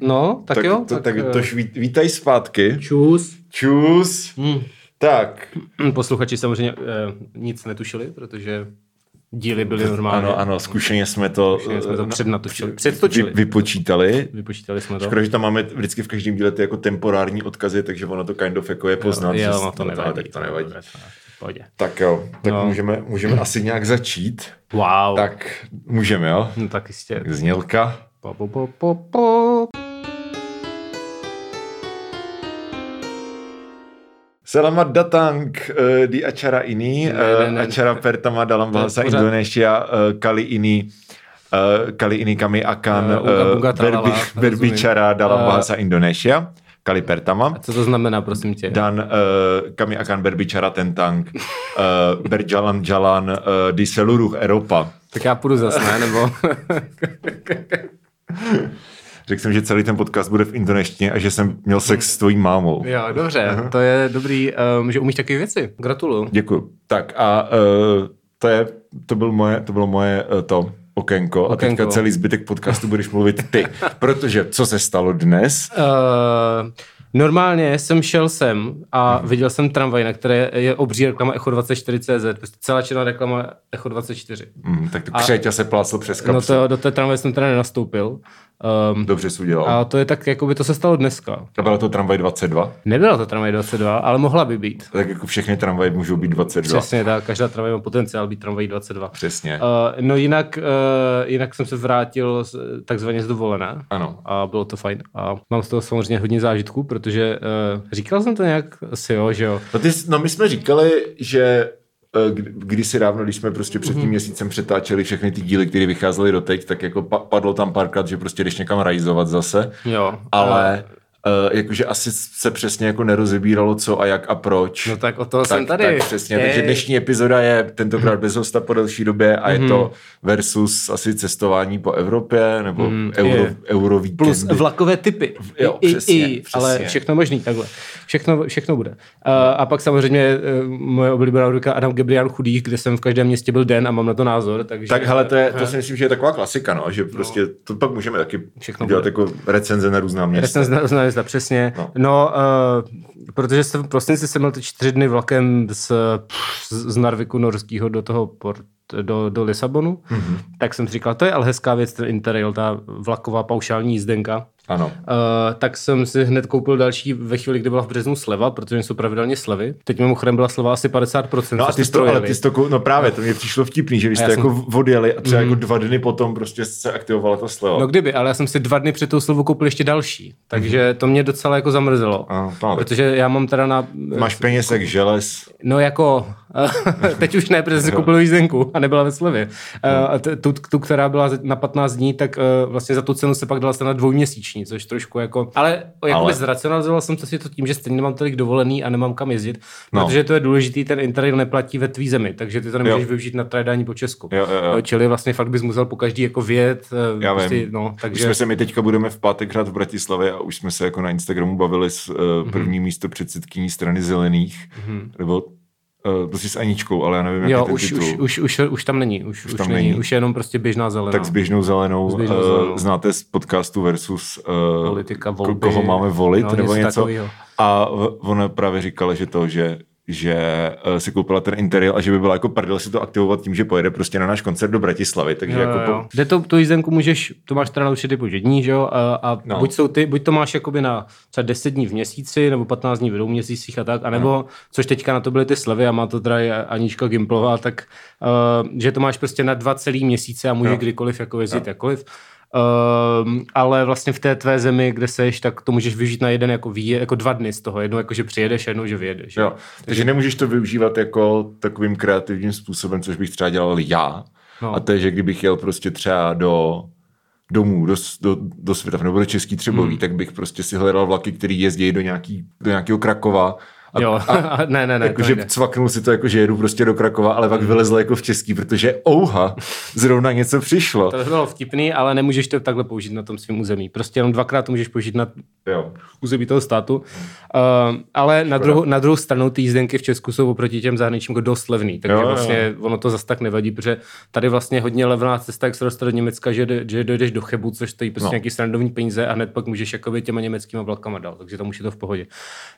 No, tak, Tak, jo. to, tak, eh, tož vít, vítaj zpátky. Čus. Čus. Hmm. Tak, Posluchači samozřejmě uh, nic netušili, protože díly byly normálně. ano, ano, zkušeně jsme to, Zkušeně jsme to eh, přednatočili. vy, Předtočili. vypočítali. Vypočítali jsme to. Škoda, že tam máme vždycky v každém díle ty jako temporární odkazy, takže ono to kind of jako je poznat. že jo, s- no to no, nevadí. tak to nevadí. V pohodě. Tak jo, tak No. můžeme, můžeme asi nějak začít. Wow. Tak můžeme, jo? No tak jistě. Znělka. Po, po, po, po, po. Selamat datang uh, di acara ini. Ne, ne, Uh, ne. acara pertama dalam bahasa Indonesia uh, kali ini uh, kali ini kami akan Eh, bunga uh, tralala, berbi, berbicara dalam Eh. bahasa Indonesia. Kali pertama. Co to znamená, prosím tě? Dan uh, kami akan berbicara tentang uh, berjalan-jalan uh, di seluruh Eropa. Tak já půjdu zas, ne? Nebo... Řekl jsem, že celý ten podcast bude v indoneštině a že jsem měl sex s tvojí mámou. jo, dobře. To je dobrý, um, že umíš takové věci. Gratuluju. Děkuji. Tak a uh, to, je, to, byl moje, to bylo moje uh, to okénko. A Okénko. teďka celý zbytek podcastu budeš mluvit ty. Protože co se stalo dnes? Uh, normálně jsem šel sem a viděl jsem tramvaj, na které je obří reklama Echo24CZ. Prostě celá černá reklama Echo24. Hmm, tak to křeťa se plácl přes kapsu. No to, do té tramvaje jsem teda nenastoupil. Um, Dobře jsi udělal. a to je tak, jako by to se stalo dneska. A byla to tramvaj 22? Nebyla to tramvaj 22, ale mohla by být. Tak jako všechny tramvaje můžou být 22. Přesně tak, každá tramvaj má potenciál být tramvají 22. Přesně. Uh, no jinak, uh, jinak jsem se vrátil z, takzvaně z dovolené. Ano. A bylo to fajn. A mám z toho samozřejmě hodně zážitků, protože uh, říkal jsem to nějak asi jo, že jo. No, ty, no my jsme říkali, že kdysi dávno, když jsme prostě před tím Mhm. měsícem přetáčeli všechny ty díly, které vycházely doteď, tak jako pa- padlo tam párkrát, že prostě jdeš někam rajzovat zase. Jo. Ale uh, jakože asi se přesně jako nerozebíralo co a jak a proč. No tak o toho tak, jsem tady. Tak přesně, Jej. takže dnešní epizoda je tentokrát bez hosta po delší době a je Mhm. to versus asi cestování po Evropě nebo euro, je. euro víkendy. Plus vlakové typy. Jo, I, přesně, i, přesně. Ale všechno možný, takhle. Všechno, všechno bude. Uh, a pak samozřejmě uh, moje oblíbená rubrika Adam Gebrian Chudých, kde jsem v každém městě byl den a mám na to názor. Takže, Tak hele, to, je, to si myslím, že je taková klasika, no, že prostě to pak můžeme taky Všechno dělat bude. jako recenze na různá města. jsem zna, zna, zna, přesně. No. No, uh, protože jsem v prosinci jsem měl ty čtyři dny vlakem z, z, Narviku norského do toho port, do, do Lisabonu, Mhm. mm-hmm. tak jsem říkal, to je ale hezká věc, ten Interrail, ta vlaková paušální jízdenka. Ano. Uh, tak jsem si hned koupil další ve chvíli, kdy byla v březnu sleva, protože jsou pravidelně slevy. Teď mimochodem byla sleva asi 50%. No a ty jsi to, ale ty jsi to, no právě, to mě přišlo vtipný, že já jste jsem- Mhm. jako odjeli a třeba jako dva dny potom prostě se aktivovala ta sleva. No kdyby, ale já jsem si dva dny před tou slevou koupil ještě další, takže to mě docela jako zamrzelo. Mhm. A, Protože já mám teda na... Máš peněz jak želez. No jako, teď už ne, protože jsem koupil jízdenku a nebyla ve slevě. Eh, A tu, tu, která byla na 15 dní, tak eh, vlastně za tu cenu se pak dala na dvouměsíční, což trošku jako... Ale jakoby Ale- zracionalizoval jsem to si to tím, že stejně nemám tolik dovolený a nemám kam jezdit, No. protože to je důležitý, ten Interrail neplatí ve tvý zemi, takže ty to nemůžeš Jo. využít na trajdání po Česku. Jo, jo, jo. Eh, Čili vlastně fakt bys musel po každý jako vět. Já prostě, vím. No, Už takže... jsme se, my teďka budeme v pátek hrát v Bratislavě a už jsme se jako na Instagramu bavili s uh, první místo předsedkyní strany zelených, nebo uh, prostě s Aničkou, ale já nevím, jak Jo, je ten už, titul. už, už, už, už, tam není, už, už, tam není, není. už je jenom prostě běžná zelená. Tak s běžnou zelenou, S běžnou uh, zelenou. znáte z podcastu versus uh, Politika, volby. koho máme volit No, nebo něco něco. takovýho. A ona právě říkala, že to, že že uh, si koupila ten Interrail a že by byla jako prdel si to aktivovat tím, že pojede prostě na náš koncert do Bratislavy, takže Jo, jako jo, po, jo. Kde to, tu jízdenku můžeš, to máš teda na určitý počet dní, že jo, a, a No. no. buď, jsou ty, buď to máš jakoby na třeba 10 dní v měsíci, nebo 15 dní v dvou měsících a tak, anebo, no. což teďka na to byly ty slevy a má to teda Anička Gimplová, tak, uh, že to máš prostě na dva celý měsíce a můžeš Jo. kdykoliv jako jezdit jakkoliv. Um, ale vlastně v té tvé zemi, kde seš, tak to můžeš využít na jeden jako, výje, jako dva dny z toho. Jednou jako, že přijedeš, jednou, že vyjedeš. jo. Takže nemůžeš to využívat jako takovým kreativním způsobem, což bych třeba dělal já. No. A to je, že kdybych jel prostě třeba do domů, do, do, do Světov nebo do Český Třeboví, Hmm. mm. tak bych prostě si hledal vlaky, které jezdí do, nějaký, do nějakého Krakova a, Jo, a ne, ne, ne. Jakože cvaknul si to, jako, že jedu prostě do Krakova, ale pak vylezl jako v český, protože ouha, zrovna něco přišlo. To by bylo vtipný, ale nemůžeš to takhle použít na tom svém území. Prostě jenom dvakrát to můžeš použít na Jo. území toho státu. Uh, ale na druhou, na druhou stranu ty jízdenky v Česku jsou oproti těm zahraničím jako dost levný, takže Jo, jo, vlastně ono to zase tak nevadí, protože tady vlastně hodně levná cesta, jak se dostat do Německa, že, že dojdeš do Chebu, což stojí prostě No. nějaký srandovní peníze a hned pak můžeš jakoby těma německýma vlakama dál, takže tam už je to v pohodě.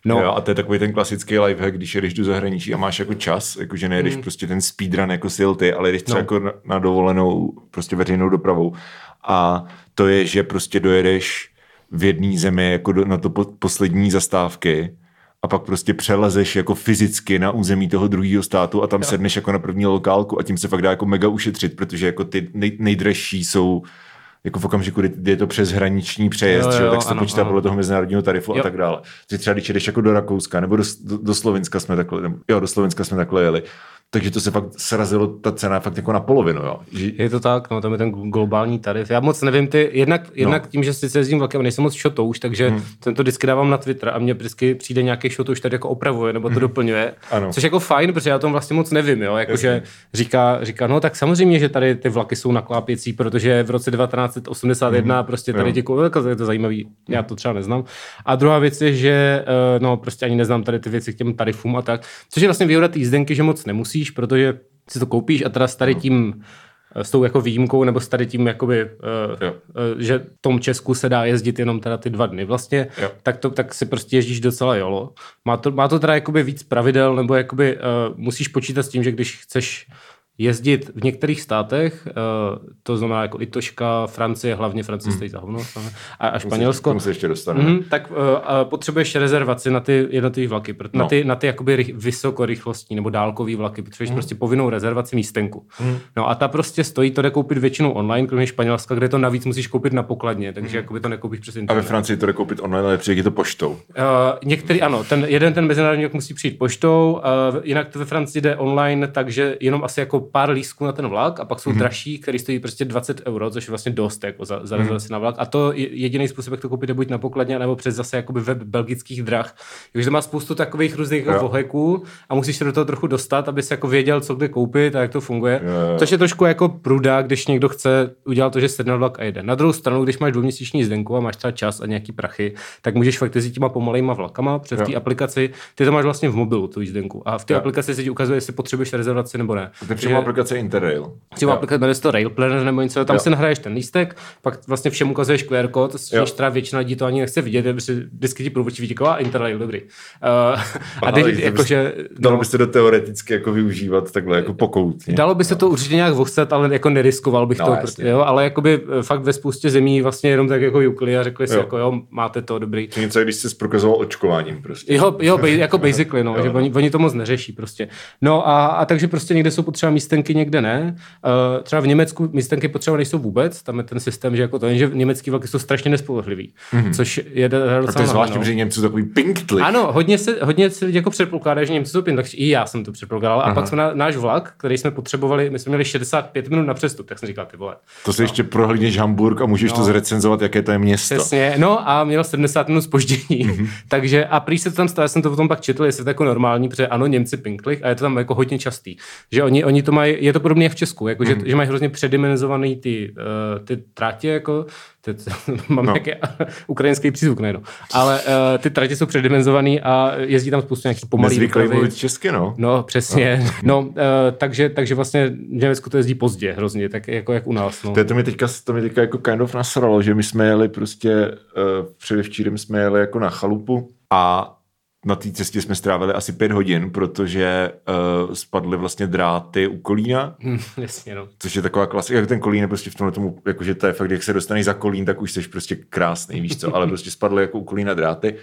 No, Jo, a to je takový ten klasický lifehack, když jedeš do zahraničí a máš jako čas, jakože nejedeš mm. prostě ten speedrun jako sil ty, ale jdeš třeba No. jako na, na dovolenou prostě veřejnou dopravou. A to je, že prostě dojedeš v jedné zemi jako do, na to po, poslední zastávky a pak prostě přelezeš jako fyzicky na území toho druhého státu a tam sedneš jako na první lokálku a tím se fakt dá jako mega ušetřit, protože jako ty nej, nejdražší jsou jako v okamžiku, kdy je to přes hraniční přejezd, Jo, že jo, jo, tak se to ano, počítá ano. podle toho mezinárodního tarifu a Jo. tak dále. Takže třeba když jedeš jako do Rakouska nebo do, do, do Slovenska jsme takhle, nebo, jo, do Slovenska jsme takhle jeli, takže to se fakt srazilo ta cena fakt jako na polovinu, jo. Že, Je to tak, no tam je ten globální tarif. Já moc nevím, ty, jednak, jednak tím, že si jezdím vlakem, nejsem moc šotouš, takže hmm. ten to vždycky dávám na Twitter a mně vždycky přijde nějaký šotouš, tady jako opravuje nebo to doplňuje. Ano. Což jako fajn, protože já o tom vlastně moc nevím, jo. Jakože říká, říká, no tak samozřejmě, že tady ty vlaky jsou naklápěcí, protože v roce 1981 hmm. prostě tady Jo. děkuju, jako je to zajímavý, já to třeba neznám. A druhá věc je, že eh, no prostě ani neznám tady ty věci k těm tarifům a tak, což je vlastně výhoda té jízdenky, že moc nemusíš, protože si to koupíš a teda s tady tím eh, s tou jako výjimkou, nebo s tady tím, jakoby, uh, uh, že v tom Česku se dá jezdit jenom teda ty dva dny vlastně, Jo. tak, to, tak si prostě jezdíš docela jolo. Má to, má to teda jakoby víc pravidel, nebo jakoby uh, musíš počítat s tím, že když chceš jezdit v některých státech, uh, to znamená jako Itoška, Francie, hlavně Francie stojí za hovno, a, a K Španělsko, tomu se ještě dostaneme. Mm, tak uh, uh, potřebuješ rezervaci na ty jednotlivé vlaky, proto, no. na ty, na ty jakoby rych, vysokorychlostní nebo dálkový vlaky, potřebuješ mm. prostě povinnou rezervaci místenku. Mm. No a ta prostě stojí, to jde koupit většinou online, kromě Španělska, kde to navíc musíš koupit na pokladně, takže mm. jakoby to nekoupíš přes A ve internet. Francii to jde koupit online, ale přijde to poštou. Uh, některý, ano, ten jeden ten mezinárodní vlak musí přijít poštou, uh, jinak to ve Francii jde online, takže jenom asi jako pár lístků na ten vlak a pak jsou mm-hmm. dražší, který stojí prostě 20 euro, což je vlastně dost jako za, za rezervaci na vlak. A to je jediný způsob, jak to koupit, je buď na pokladně, nebo přes zase jakoby web belgických drah. Takže to má spoustu takových různých Jo. jako voheků a musíš se do toho trochu dostat, aby si jako věděl, co kde koupit a jak to funguje. Jo, jo. Což je trošku jako pruda, když někdo chce udělat to, že sedne na vlak a jede. Na druhou stranu, když máš dvouměsíční jízdenku a máš třeba čas a nějaký prachy, tak můžeš fakt jezdit těma pomalejma vlakama přes té aplikaci. Ty to máš vlastně v mobilu, tu jízdenku. A v té aplikaci se ti ukazuje, jestli potřebuješ rezervaci nebo ne. To přímo aplikace Interrail. Třeba aplikace jmenuje se to Rail Planner nebo něco, tam Jo. si nahraješ ten lístek, pak vlastně všem ukazuješ QR kód, čímž teda většina lidí to ani nechce vidět, protože vždycky ti průvodčí vidí, a Interrail, dobrý. Uh, a teď, bys- jakože, Dalo no, by se to teoreticky jako využívat takhle jako pokoutně. Dalo by se to určitě nějak vohcet, ale jako neriskoval bych No, to, jasně. jo, ale jakoby eh, fakt ve spoustě zemí vlastně jenom tak jako jukli a řekli si Jo. jako jo, máte to, dobrý. To něco, když jsi prokazoval očkováním prostě. Jo, jo jako basically, no, Jo. že oni, oni to moc neřeší prostě. No a, a takže prostě někde jsou potřeba místenky, někde ne. Uh, třeba v Německu místenky potřeba nejsou vůbec, tam je ten systém, že jako to, jenže německý vlaky jsou strašně nespolehlivý, mm-hmm. což je docela to je zvláštní, no. protože Němci jsou takový pinktli. Ano, hodně se, hodně se jako předpokládá, že Němci jsou pin, takže i já jsem to předpokládal. A pak jsme na, náš vlak, který jsme potřebovali, my jsme měli 65 minut na přestup, tak jsem říkal, ty vole. To si ještě prohlídneš Hamburg a můžeš No. to zrecenzovat, jaké to je město. Přesně, no a měl 70 minut spoždění. Mm-hmm. Takže a prý se to tam stalo, já jsem to potom pak četl, jestli to jako normální, protože ano, Němci pinklich a je to tam jako hodně častý. Že oni, oni to mají, je to podobně jak v Česku, jako mm-hmm. že, že mají hrozně předimenzovaný ty, uh, ty trátě, jako teď mám No. no. nějaký ukrajinský přízvuk, ne, no. Ale uh, ty tratě jsou předimenzovaný a jezdí tam spoustu nějakých pomalých Nezvyklý mluvit česky, no. No, přesně. No, uh, takže, takže vlastně v Německu to jezdí pozdě hrozně, tak jako jak u nás. No. To, je, to mi teďka, to mi teďka jako kind of nasralo, že my jsme jeli prostě, uh, předevčírem jsme jeli jako na chalupu a na té cestě jsme strávili asi pět hodin, protože uh, spadly vlastně dráty u Kolína, Hm, Jasně, no. což je taková klasika, jak ten Kolín je prostě v tomhle tomu, jakože to je fakt, jak se dostaneš za Kolín, tak už jsi prostě krásný, víš co, ale prostě spadly jako u Kolína dráty.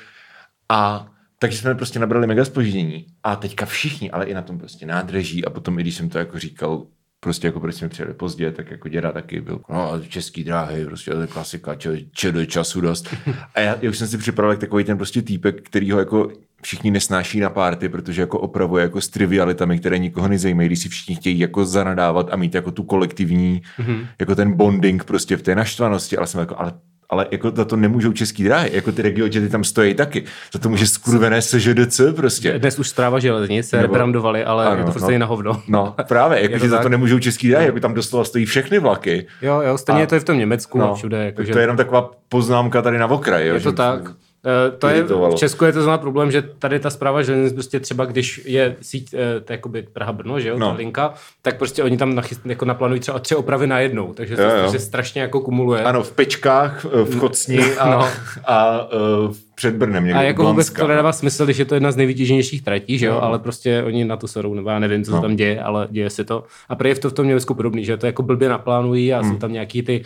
A takže jsme prostě nabrali mega spoždění. A teďka všichni, ale i na tom prostě nádraží a potom i když jsem to jako říkal, prostě jako proč jsme přijeli pozdě, tak jako děda taky byl, no český dráhy, prostě to je klasika, če, če do času dost. A já, já už jsem si připravil jak takový ten prostě týpek, který ho jako všichni nesnáší na párty, protože jako opravuje jako s trivialitami, které nikoho nezajímají, když si všichni chtějí jako zanadávat a mít jako tu kolektivní, mm-hmm. jako ten bonding prostě v té naštvanosti, ale jsem jako, ale ale jako za to nemůžou český dráhy, jako ty regiony tam stojí taky. Za to může skurvené SŽDC prostě. Dnes už zpráva železnic se Nebo- rebrandovali, ale Ano, je to prostě no. na hovno. No, právě, jako, Je že za tak? to nemůžou český dráhy, jako tam doslova stojí všechny vlaky. Jo, jo, stejně A- je to i v tom Německu No, všude. Jako, že... to je jenom taková poznámka tady na okraji. Jo, je to že- tak. Eh, to je, v Česku je to znamená problém, že tady ta zpráva železnic prostě třeba, když je síť, eh, to je jakoby Praha-Brno, že jo, No. ta linka, tak prostě oni tam nachyst, jako naplánují třeba tři opravy na jednou, takže to Jo, jo. prostě strašně jako kumuluje. Ano, v Pečkách, v Chocni a, No. a eh, před Brnem někde A jako vůbec Blonska. to nedává smysl, když je to jedna z nejvytíženějších tratí, že jo, No. ale prostě oni na to serou, nebo já nevím, co No. se tam děje, ale děje se to. A prý je to v tom Německu podobný, že to jako blbě naplánují a Hmm. jsou tam nějaký ty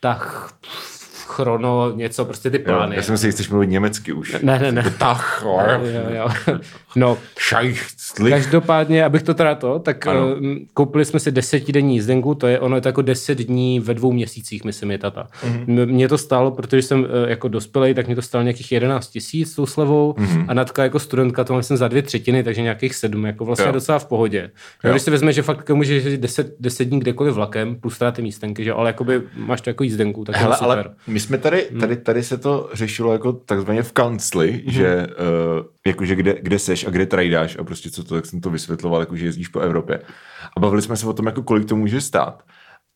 tak chrono, něco, prostě ty Jo, plány. já jsem si jistý, že mluvit německy už. Ne, ne, ne. Tach, Jo, jo. No. Každopádně, abych to teda to, tak Ano. uh, koupili jsme si desetidenní jízdenku, to je, ono je to jako deset dní ve dvou měsících, myslím, je tata. Mhm. Mm-hmm. Mě to stálo, protože jsem uh, jako dospělej, tak mě to stálo nějakých 11 tisíc s tou slevou Mhm. mm-hmm. a Natka jako studentka to jsem za dvě třetiny, takže nějakých sedm, jako vlastně Jo. jo. docela v pohodě. Jo. Jo. Když si vezme, že fakt jako můžeš jezdit 10, 10 dní kdekoliv vlakem, plus ty místenky, že jo, ale jakoby máš to jako jízdenku, tak Hele, je to super. ale my jsme tady, Hmm. tady, tady se to řešilo jako takzvaně v kancli, že uh, jakože kde, kde seš a kde trajdáš a prostě co to, jak jsem to vysvětloval, jako že jezdíš po Evropě. A bavili jsme se o tom, jako kolik to může stát.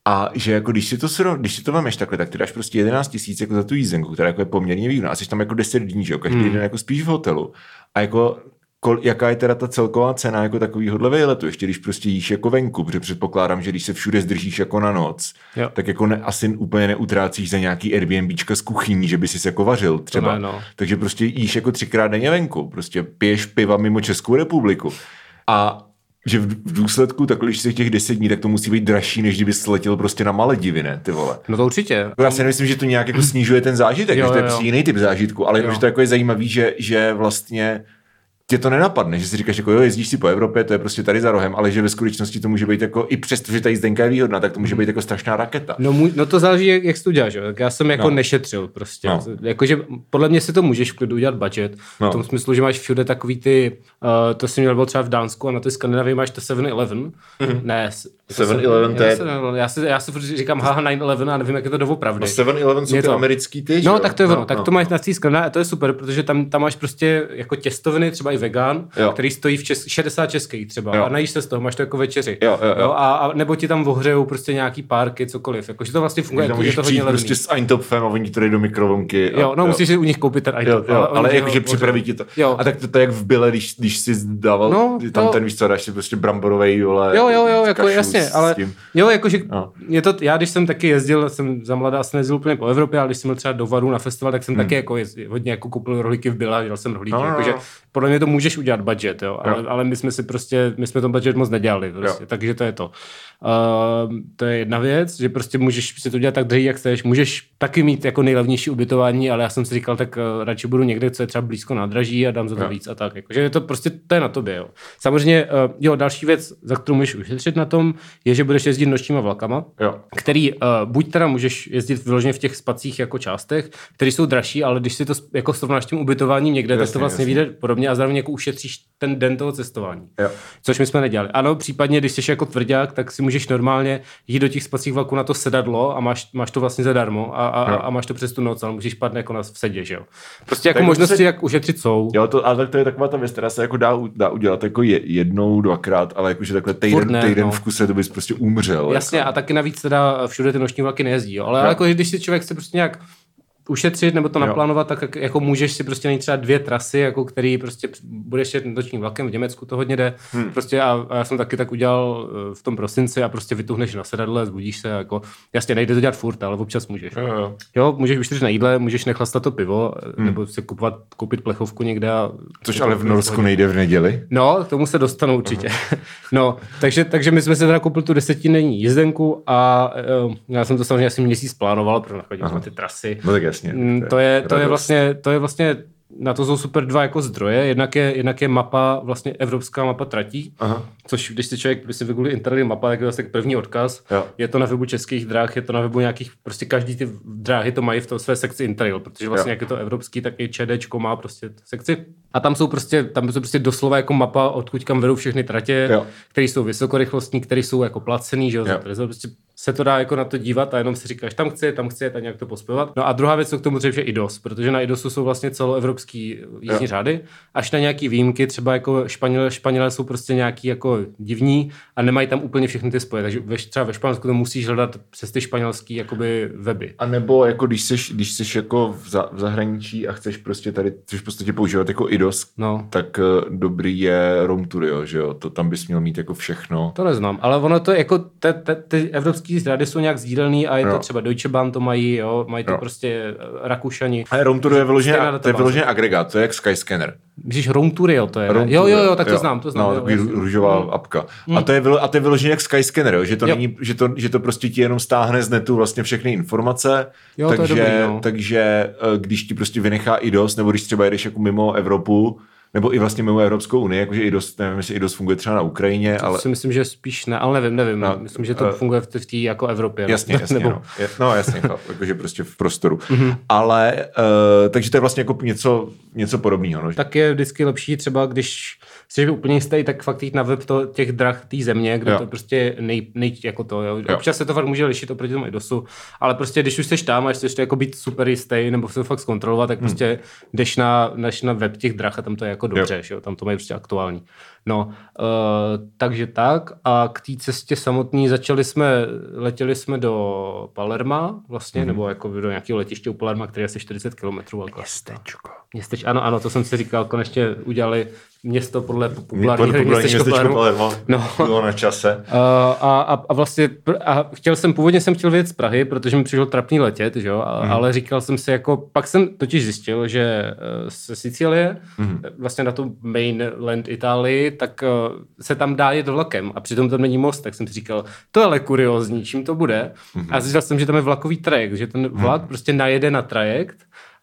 A že jako když si to, srov, když si to vemeš takhle, tak ty dáš prostě 11 tisíc jako za tu jízdenku, která jako je poměrně výhodná. A jsi tam jako 10 dní, že jo, každý Hmm. den jako spíš v hotelu. A jako kol, jaká je teda ta celková cena jako takovýhodle výletu, ještě když prostě jíš jako venku, protože předpokládám, že když se všude zdržíš jako na noc, Jo. tak jako ne, asi úplně neutrácíš za nějaký Airbnbčka z kuchyní, že by si jako vařil třeba. ne, no. Takže prostě jíš jako třikrát denně venku, prostě piješ piva mimo Českou republiku. A že v, důsledku, tak když si těch 10 dní, tak to musí být dražší, než kdyby letěl prostě na Maledivy, ne, ty vole. No to určitě. Já si nemyslím, že to nějak jako snižuje ten zážitek, Jo, že to je jo, prostě jiný typ zážitku, ale Jo. že to jako je zajímavý, že, že vlastně tě to nenapadne, že si říkáš, jako jo, jezdíš si po Evropě, to je prostě tady za rohem, ale že ve skutečnosti to může být jako, i přesto, že ta jízdenka je výhodná, tak to může být jako strašná raketa. No, můj, no to záleží, jak, jak jsi to děláš. Jo. Tak já jsem jako No. nešetřil prostě. No. Jakože podle mě si to můžeš v klidu udělat budget. No. V tom smyslu, že máš všude takový ty, uh, to jsem měl třeba v Dánsku a na té Skandinávii máš to 7-Eleven. Mm-hmm. Ne. S- 7-Eleven, to je- Já, si, já si říkám haha 9-Eleven a nevím, jak je to doopravdy. 7-Eleven jsou ty to. americký ty, No, jo? tak to je ono. No, tak no. to máš na Skandinávii a to je super, protože tam, tam máš prostě jako těstoviny, třeba i vegan, Jo. který stojí v čes, 60 českých třeba Jo. a najíš se z toho, máš to jako večeři. Jo, jo, jo. a, a, nebo ti tam ohřejou prostě nějaký párky, cokoliv. Jakože to vlastně funguje, jako, je to hodně levný. prostě s Eintopfem a oni to do mikrovlnky. a- Jo, no musíš si u nich koupit ten item. Jo, jo, ale, jakože připraví ti to. Jo. A tak to, to je jak v byle, když, když jsi dával No, tam ten, víš co, dáš si prostě bramborovej, Jo, jo, jo, jako kašu jasně, ale jo, jakože No. je to, já když jsem taky jezdil, jsem za mladá asi nejezdil úplně po Evropě, ale když jsem byl třeba do Varu na festival, tak jsem taky jako jezdil, hodně jako koupil rohlíky v Byla, dělal jsem rohlíky, Hmm. No, no, no. jakože podle mě to můžeš udělat budget, jo, ale, Jo. ale my jsme si prostě, my jsme ten budget moc nedělali, prostě, Jo. takže to je to. Uh, to je jedna věc, že prostě můžeš si to dělat tak drahý, jak chceš, můžeš taky mít jako nejlevnější ubytování, ale já jsem si říkal, tak uh, radši budu někde, co je třeba blízko nádraží a dám za to Jo. víc a tak, jakože je to prostě, to je na tobě, jo. Samozřejmě, uh, jo, další věc, za kterou můžeš ušetřit na tom, je, že budeš jezdit nočníma vlakama, Jo. který uh, buď teda můžeš jezdit vyloženě v těch spacích jako částech, které jsou dražší, ale když si to jako srovnáš s tím ubytováním někde, Jasně, tak to vlastně jasně. vyjde podobně a zároveň jako ušetříš ten den toho cestování. Jo. Což my jsme nedělali. Ano, případně, když jsi jako tvrdák, tak si můžeš normálně jít do těch spacích vlaků na to sedadlo a máš, máš to vlastně zadarmo a, a, Jo. a máš to přes tu noc, ale můžeš padnout jako na, v sedě, že jo. Prostě jako Tak možnosti, se- jak ušetřit jsou. Jo, to, ale to je taková ta věc, která se jako dá, dá udělat jako je, jednou, dvakrát, ale jakože takhle týden, týden no. v kuse to bys prostě umřel. Jasně, jako. a taky navíc teda všude ty noční vlaky nejezdí, jo. ale Jo. jako, když si člověk chce prostě nějak ušetřit nebo to Jo. naplánovat, tak jak- jako můžeš si prostě najít třeba dvě trasy, jako který prostě budeš jet nočním vlakem, v Německu to hodně jde, hmm. prostě a, a, já jsem taky tak udělal eh, v tom prosinci a prostě vytuhneš na sedadle, zbudíš se, jako, jasně nejde to dělat furt, ale občas můžeš. Jo, jo. Jo, můžeš ušetřit na jídle, můžeš nechlastat to pivo, hmm. nebo si kupovat, koupit plechovku někde. A, Což jako ale v Norsku nejde v neděli. No, k tomu se dostanu určitě. No, takže, takže my jsme si teda koupili tu desetidenní jízdenku a uh, já jsem to samozřejmě asi měsíc plánoval, protože jsme ty trasy. No tak jasně. Mm, to, je, to, je vlastně, to je vlastně, na to jsou super dva jako zdroje. Jednak je, jednak je mapa, vlastně evropská mapa tratí, Aha. což když si člověk když si vygooglí internet mapa, tak je vlastně první odkaz. Jo. Je to na webu českých dráh, je to na webu nějakých, prostě každý ty dráhy to mají v té své sekci Interrail, protože vlastně Jo. jak je to evropský, tak i ČDčko má prostě sekci. A tam jsou prostě, tam jsou prostě doslova jako mapa, odkud kam vedou všechny tratě, které jsou vysokorychlostní, které jsou jako placený, že jo, Jo. prostě se to dá jako na to dívat a jenom si říkáš, tam chci, tam chci a nějak to pospěvat. No a druhá věc, co k tomu třeba je IDOS, protože na IDOSu jsou vlastně celoevropský jízdní řády, až na nějaký výjimky, třeba jako Španělé, Španělé jsou prostě nějaký jako divní a nemají tam úplně všechny ty spoje, takže ve, třeba ve Španělsku to musíš hledat přes ty španělský jakoby weby. A nebo jako když jsi, když jsi jako v, za, v zahraničí a chceš prostě tady, chceš v podstatě používat jako IDOS, No. tak uh, dobrý je Rome Tour, jo, že jo, to tam bys měl mít jako všechno. To neznám, ale ono to jako, te, te, ty evropský zrady jsou nějak sdílený a je to Jo. třeba Deutsche Bahn to mají, jo, mají to Jo. prostě eh, Rakušani. A Rome Tour je vyloženě, Stejná to je vyloženě agregát, to je jak Skyscanner. Když Rome Tour, jo, to je. Rome Jo, jo, jo, tak to znám, to znám. No, jo, takový růžová apka. A to je, a to je vyloženě jak Skyscanner, jo? Že, to Jo. není, že, to, že to prostě ti jenom stáhne z netu vlastně všechny informace, Jo, to je takže, dobrý, no. takže eh, když ti prostě vynechá i dost, nebo když třeba jedeš jako mimo Evropu, nebo i vlastně mimo Evropskou unii, jakože i dost, nevím, jestli i dost funguje třeba na Ukrajině, Ale... ale si myslím, že spíš ne, ale nevím, nevím. No, myslím, že to eh, funguje v té jako Evropě. no. Jasně, jasně, Nebo, no. Je, no jasně, chápu, jakože prostě v prostoru. Mhm. Mm-hmm. Ale, uh, takže to je vlastně jako něco, něco podobného. No. Tak, je vždycky lepší třeba, když jsi úplně jistý, tak fakt jít na web to, těch drah té země, kde Jo. to prostě nej, nej, jako to. Jo. Jo. Občas se to fakt může lišit oproti tomu IDOSu, ale prostě když už jsi tam a chceš to jako být super jistý nebo se to fakt zkontrolovat, tak prostě jdeš na, jdeš na web těch drah a tam to je jako dobře, že jo. tam to mají prostě aktuální. No, uh, takže tak a k té cestě samotný začali jsme, letěli jsme do Palerma vlastně, mm-hmm. nebo jako do nějakého letiště u Palerma, které je asi 40 km. Městečko. Městeč, ano, ano, to jsem si říkal, konečně udělali město podle Populární populárního městečko, Palermo. Palermo. No. Bylo na čase. Uh, a, a, a, vlastně a chtěl jsem, původně jsem chtěl vyjet z Prahy, protože mi přišlo trapný letět, že jo, a, Mhm. ale říkal jsem si jako, pak jsem totiž zjistil, že uh, se Sicílie, Mhm. vlastně na tu mainland Itálii, tak uh, se tam dá jet vlakem a přitom tam není most, tak jsem si říkal, to je ale kuriozní, čím to bude. Mhm. A zjistil jsem, že tam je vlakový trajekt, že ten vlak prostě najede na trajekt,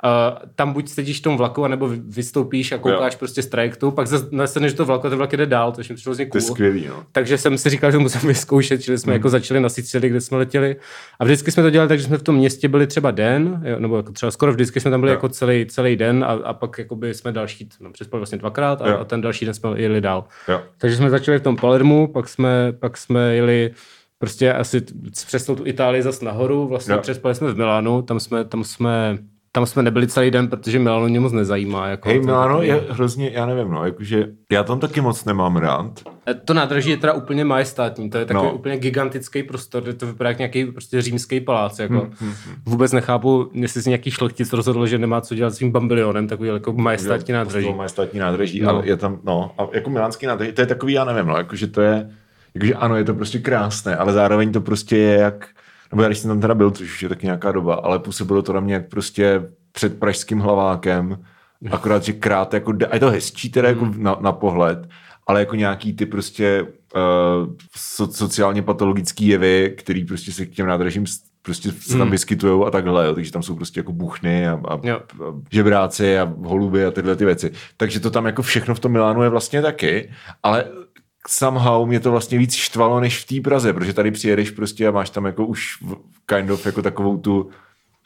Uh, tam buď sedíš v tom vlaku, anebo vy- vystoupíš a koukáš prostě z trajektu, pak zase nasedneš do vlaku a ten vlak jede dál, což mi přišlo hrozně To je cool. skvělý, no. Takže jsem si říkal, že musím vyzkoušet, čili jsme hmm. jako začali na Sicílii, kde jsme letěli. A vždycky jsme to dělali tak, že jsme v tom městě byli třeba den, jo, nebo jako třeba skoro vždycky jsme tam byli Jo. jako celý, celý den a, a pak jakoby jsme další, no, přespali vlastně dvakrát a, Jo. a, ten další den jsme jeli dál. Jo. Takže jsme začali v tom Palermu, pak jsme, pak jsme jeli prostě asi přes tu Itálii zas nahoru, vlastně Jo. přespali jsme v Milánu, tam jsme, tam jsme tam jsme nebyli celý den, protože Milano mě moc nezajímá. Jako Hej, Milano je hrozně, já nevím, no, jakože já tam taky moc nemám rád. To nádraží je teda úplně majestátní, to je takový No. úplně gigantický prostor, kde to vypadá jak nějaký prostě římský palác. Jako. Hmm, Hmm, Vůbec nechápu, jestli si nějaký šlechtic rozhodl, že nemá co dělat s svým bambilionem, takový jako majestátní nádraží. Majestátní nádraží, No. ale je tam, no, a jako milánský nádraží, to je takový, já nevím, no, jakože to je, jakože ano, je to prostě krásné, ale zároveň to prostě je jak, nebo já když jsem tam teda byl, což už je taky nějaká doba, ale působilo to na mě jak prostě před pražským hlavákem, akorát, že krát jako, a je to hezčí teda jako na, na pohled, ale jako nějaký ty prostě uh, so, sociálně patologický jevy, který prostě se k těm nádražím prostě se tam Hmm. vyskytují a takhle, jo, takže tam jsou prostě jako buchny a, a, Jo. a žebráci a holuby a tyhle ty věci. Takže to tam jako všechno v tom Milánu je vlastně taky, ale somehow mě to vlastně víc štvalo než v té Praze, protože tady přijedeš prostě a máš tam jako už kind of jako takovou tu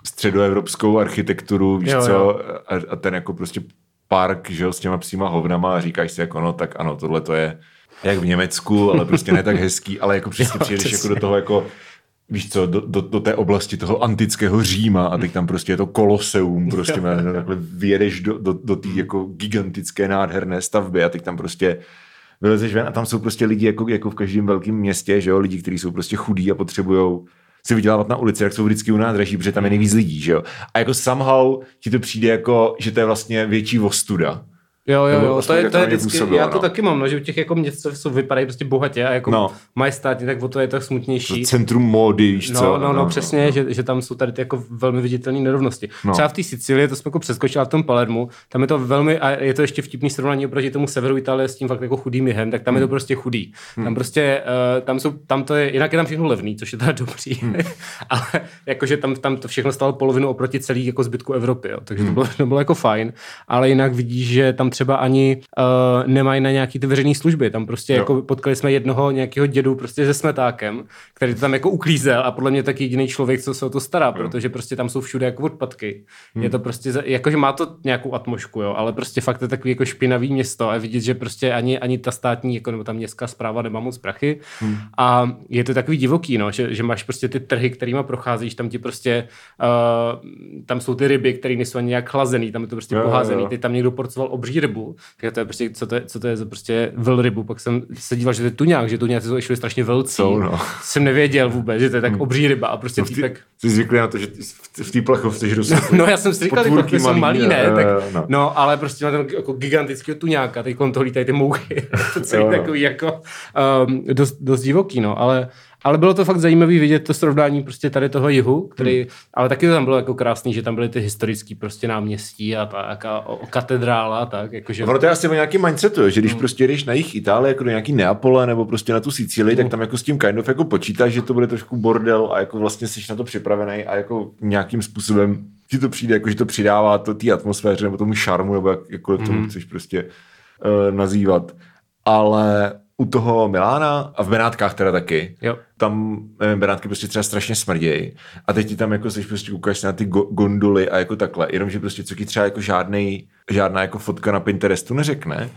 středoevropskou architekturu, víš Jo, co, jo. a, a ten jako prostě park, že jo, s těma psíma hovnama a říkáš si jako no, tak ano, tohle to je jak v Německu, ale prostě ne tak hezký, ale jako přesně přijedeš jako do toho jako víš co, do, do, do té oblasti toho antického Říma a teď tam prostě je to koloseum, prostě takhle vyjedeš do, do, do té jako gigantické nádherné stavby a teď tam prostě vylezeš ven a tam jsou prostě lidi jako, jako v každém velkém městě, že jo, lidi, kteří jsou prostě chudí a potřebují si vydělávat na ulici, jak jsou vždycky u nádraží, protože tam je nejvíc lidí, že jo. A jako somehow ti to přijde jako, že to je vlastně větší ostuda. Jo, jo, jo, to aspoň je, to to je vždycky, působilo, já to no. taky mám, no, že u těch jako měst, co jsou, vypadají prostě bohatě a jako No. no. majestátně, tak o to je tak smutnější. Centrum módy, víš No, co. no, no, přesně, Že, že tam jsou tady ty jako velmi viditelné nerovnosti. No. No. Třeba v té Sicílii, to jsme jako přeskočili a v tom Palermu, tam je to velmi, a je to ještě vtipný srovnání oproti tomu severu Itálie s tím fakt jako chudým jihem, tak tam hmm. je to prostě chudý. Hmm. Tam prostě, uh, tam jsou, tam to je, jinak je tam všechno levný, což je teda dobrý, hmm. ale jakože tam, tam to všechno stalo polovinu oproti celý jako zbytku Evropy, jo. takže Hmm. to, bylo, to bylo jako fajn, ale jinak vidíš, že tam třeba ani uh, nemají na nějaký ty veřejné služby. Tam prostě Jo. jako potkali jsme jednoho nějakého dědu prostě se smetákem, který to tam jako uklízel a podle mě taky jediný člověk, co se o to stará, protože prostě tam jsou všude jako odpadky. Je to prostě, jakože má to nějakou atmosféru, jo, ale prostě fakt je takový jako špinavý město a vidět, že prostě ani, ani ta státní, jako, nebo ta městská zpráva nemá moc prachy. A je to takový divoký, no, že, že máš prostě ty trhy, kterýma procházíš, tam ti prostě, uh, tam jsou ty ryby, které nejsou ani nějak chlazený, tam je to prostě Jo, jo, poházený, jo. ty tam někdo porcoval obří rybu, tak to je prostě, co to je, co to je za prostě velrybu, pak jsem se díval, že to je tuňák, že tuňáci jsou ještě strašně velcí. Jsou, no. Jsem nevěděl vůbec, že to je tak obří ryba a prostě No, ty, týpek, jsi zvyklý na to, že v- té plechovce, že jsou No já jsem si říkal, plachty jsou malý, ne? Tak, no. no. ale prostě má ten jako gigantického tuňáka, teď kolem toho lítají ty mouchy. to celý Jo, no. takový jako um, dost, dost divoký, no, ale ale bylo to fakt zajímavé vidět to srovnání prostě tady toho jihu, který, hmm. ale taky to tam bylo jako krásný, že tam byly ty historické prostě náměstí a tak a o, o katedrála a tak, jakože... Ono to je asi o nějaký mindsetu, že Hmm. když prostě jdeš na jich Itálie, jako do nějaký Neapole nebo prostě na tu Sicílii, Hmm. tak tam jako s tím kind of jako počítáš, že to bude trošku bordel a jako vlastně jsi na to připravený a jako nějakým způsobem ti to přijde, jako že to přidává to té atmosféře nebo tomu šarmu, nebo jak, Hmm. tomu chceš prostě uh, nazývat. Ale u toho Milána a v Benátkách teda taky, Jo. tam nevím, Benátky prostě třeba strašně smrdějí a teď ti tam jako seš prostě se na ty go- gondoly a jako takhle, jenomže prostě co ti třeba jako žádnej, žádná jako fotka na Pinterestu neřekne,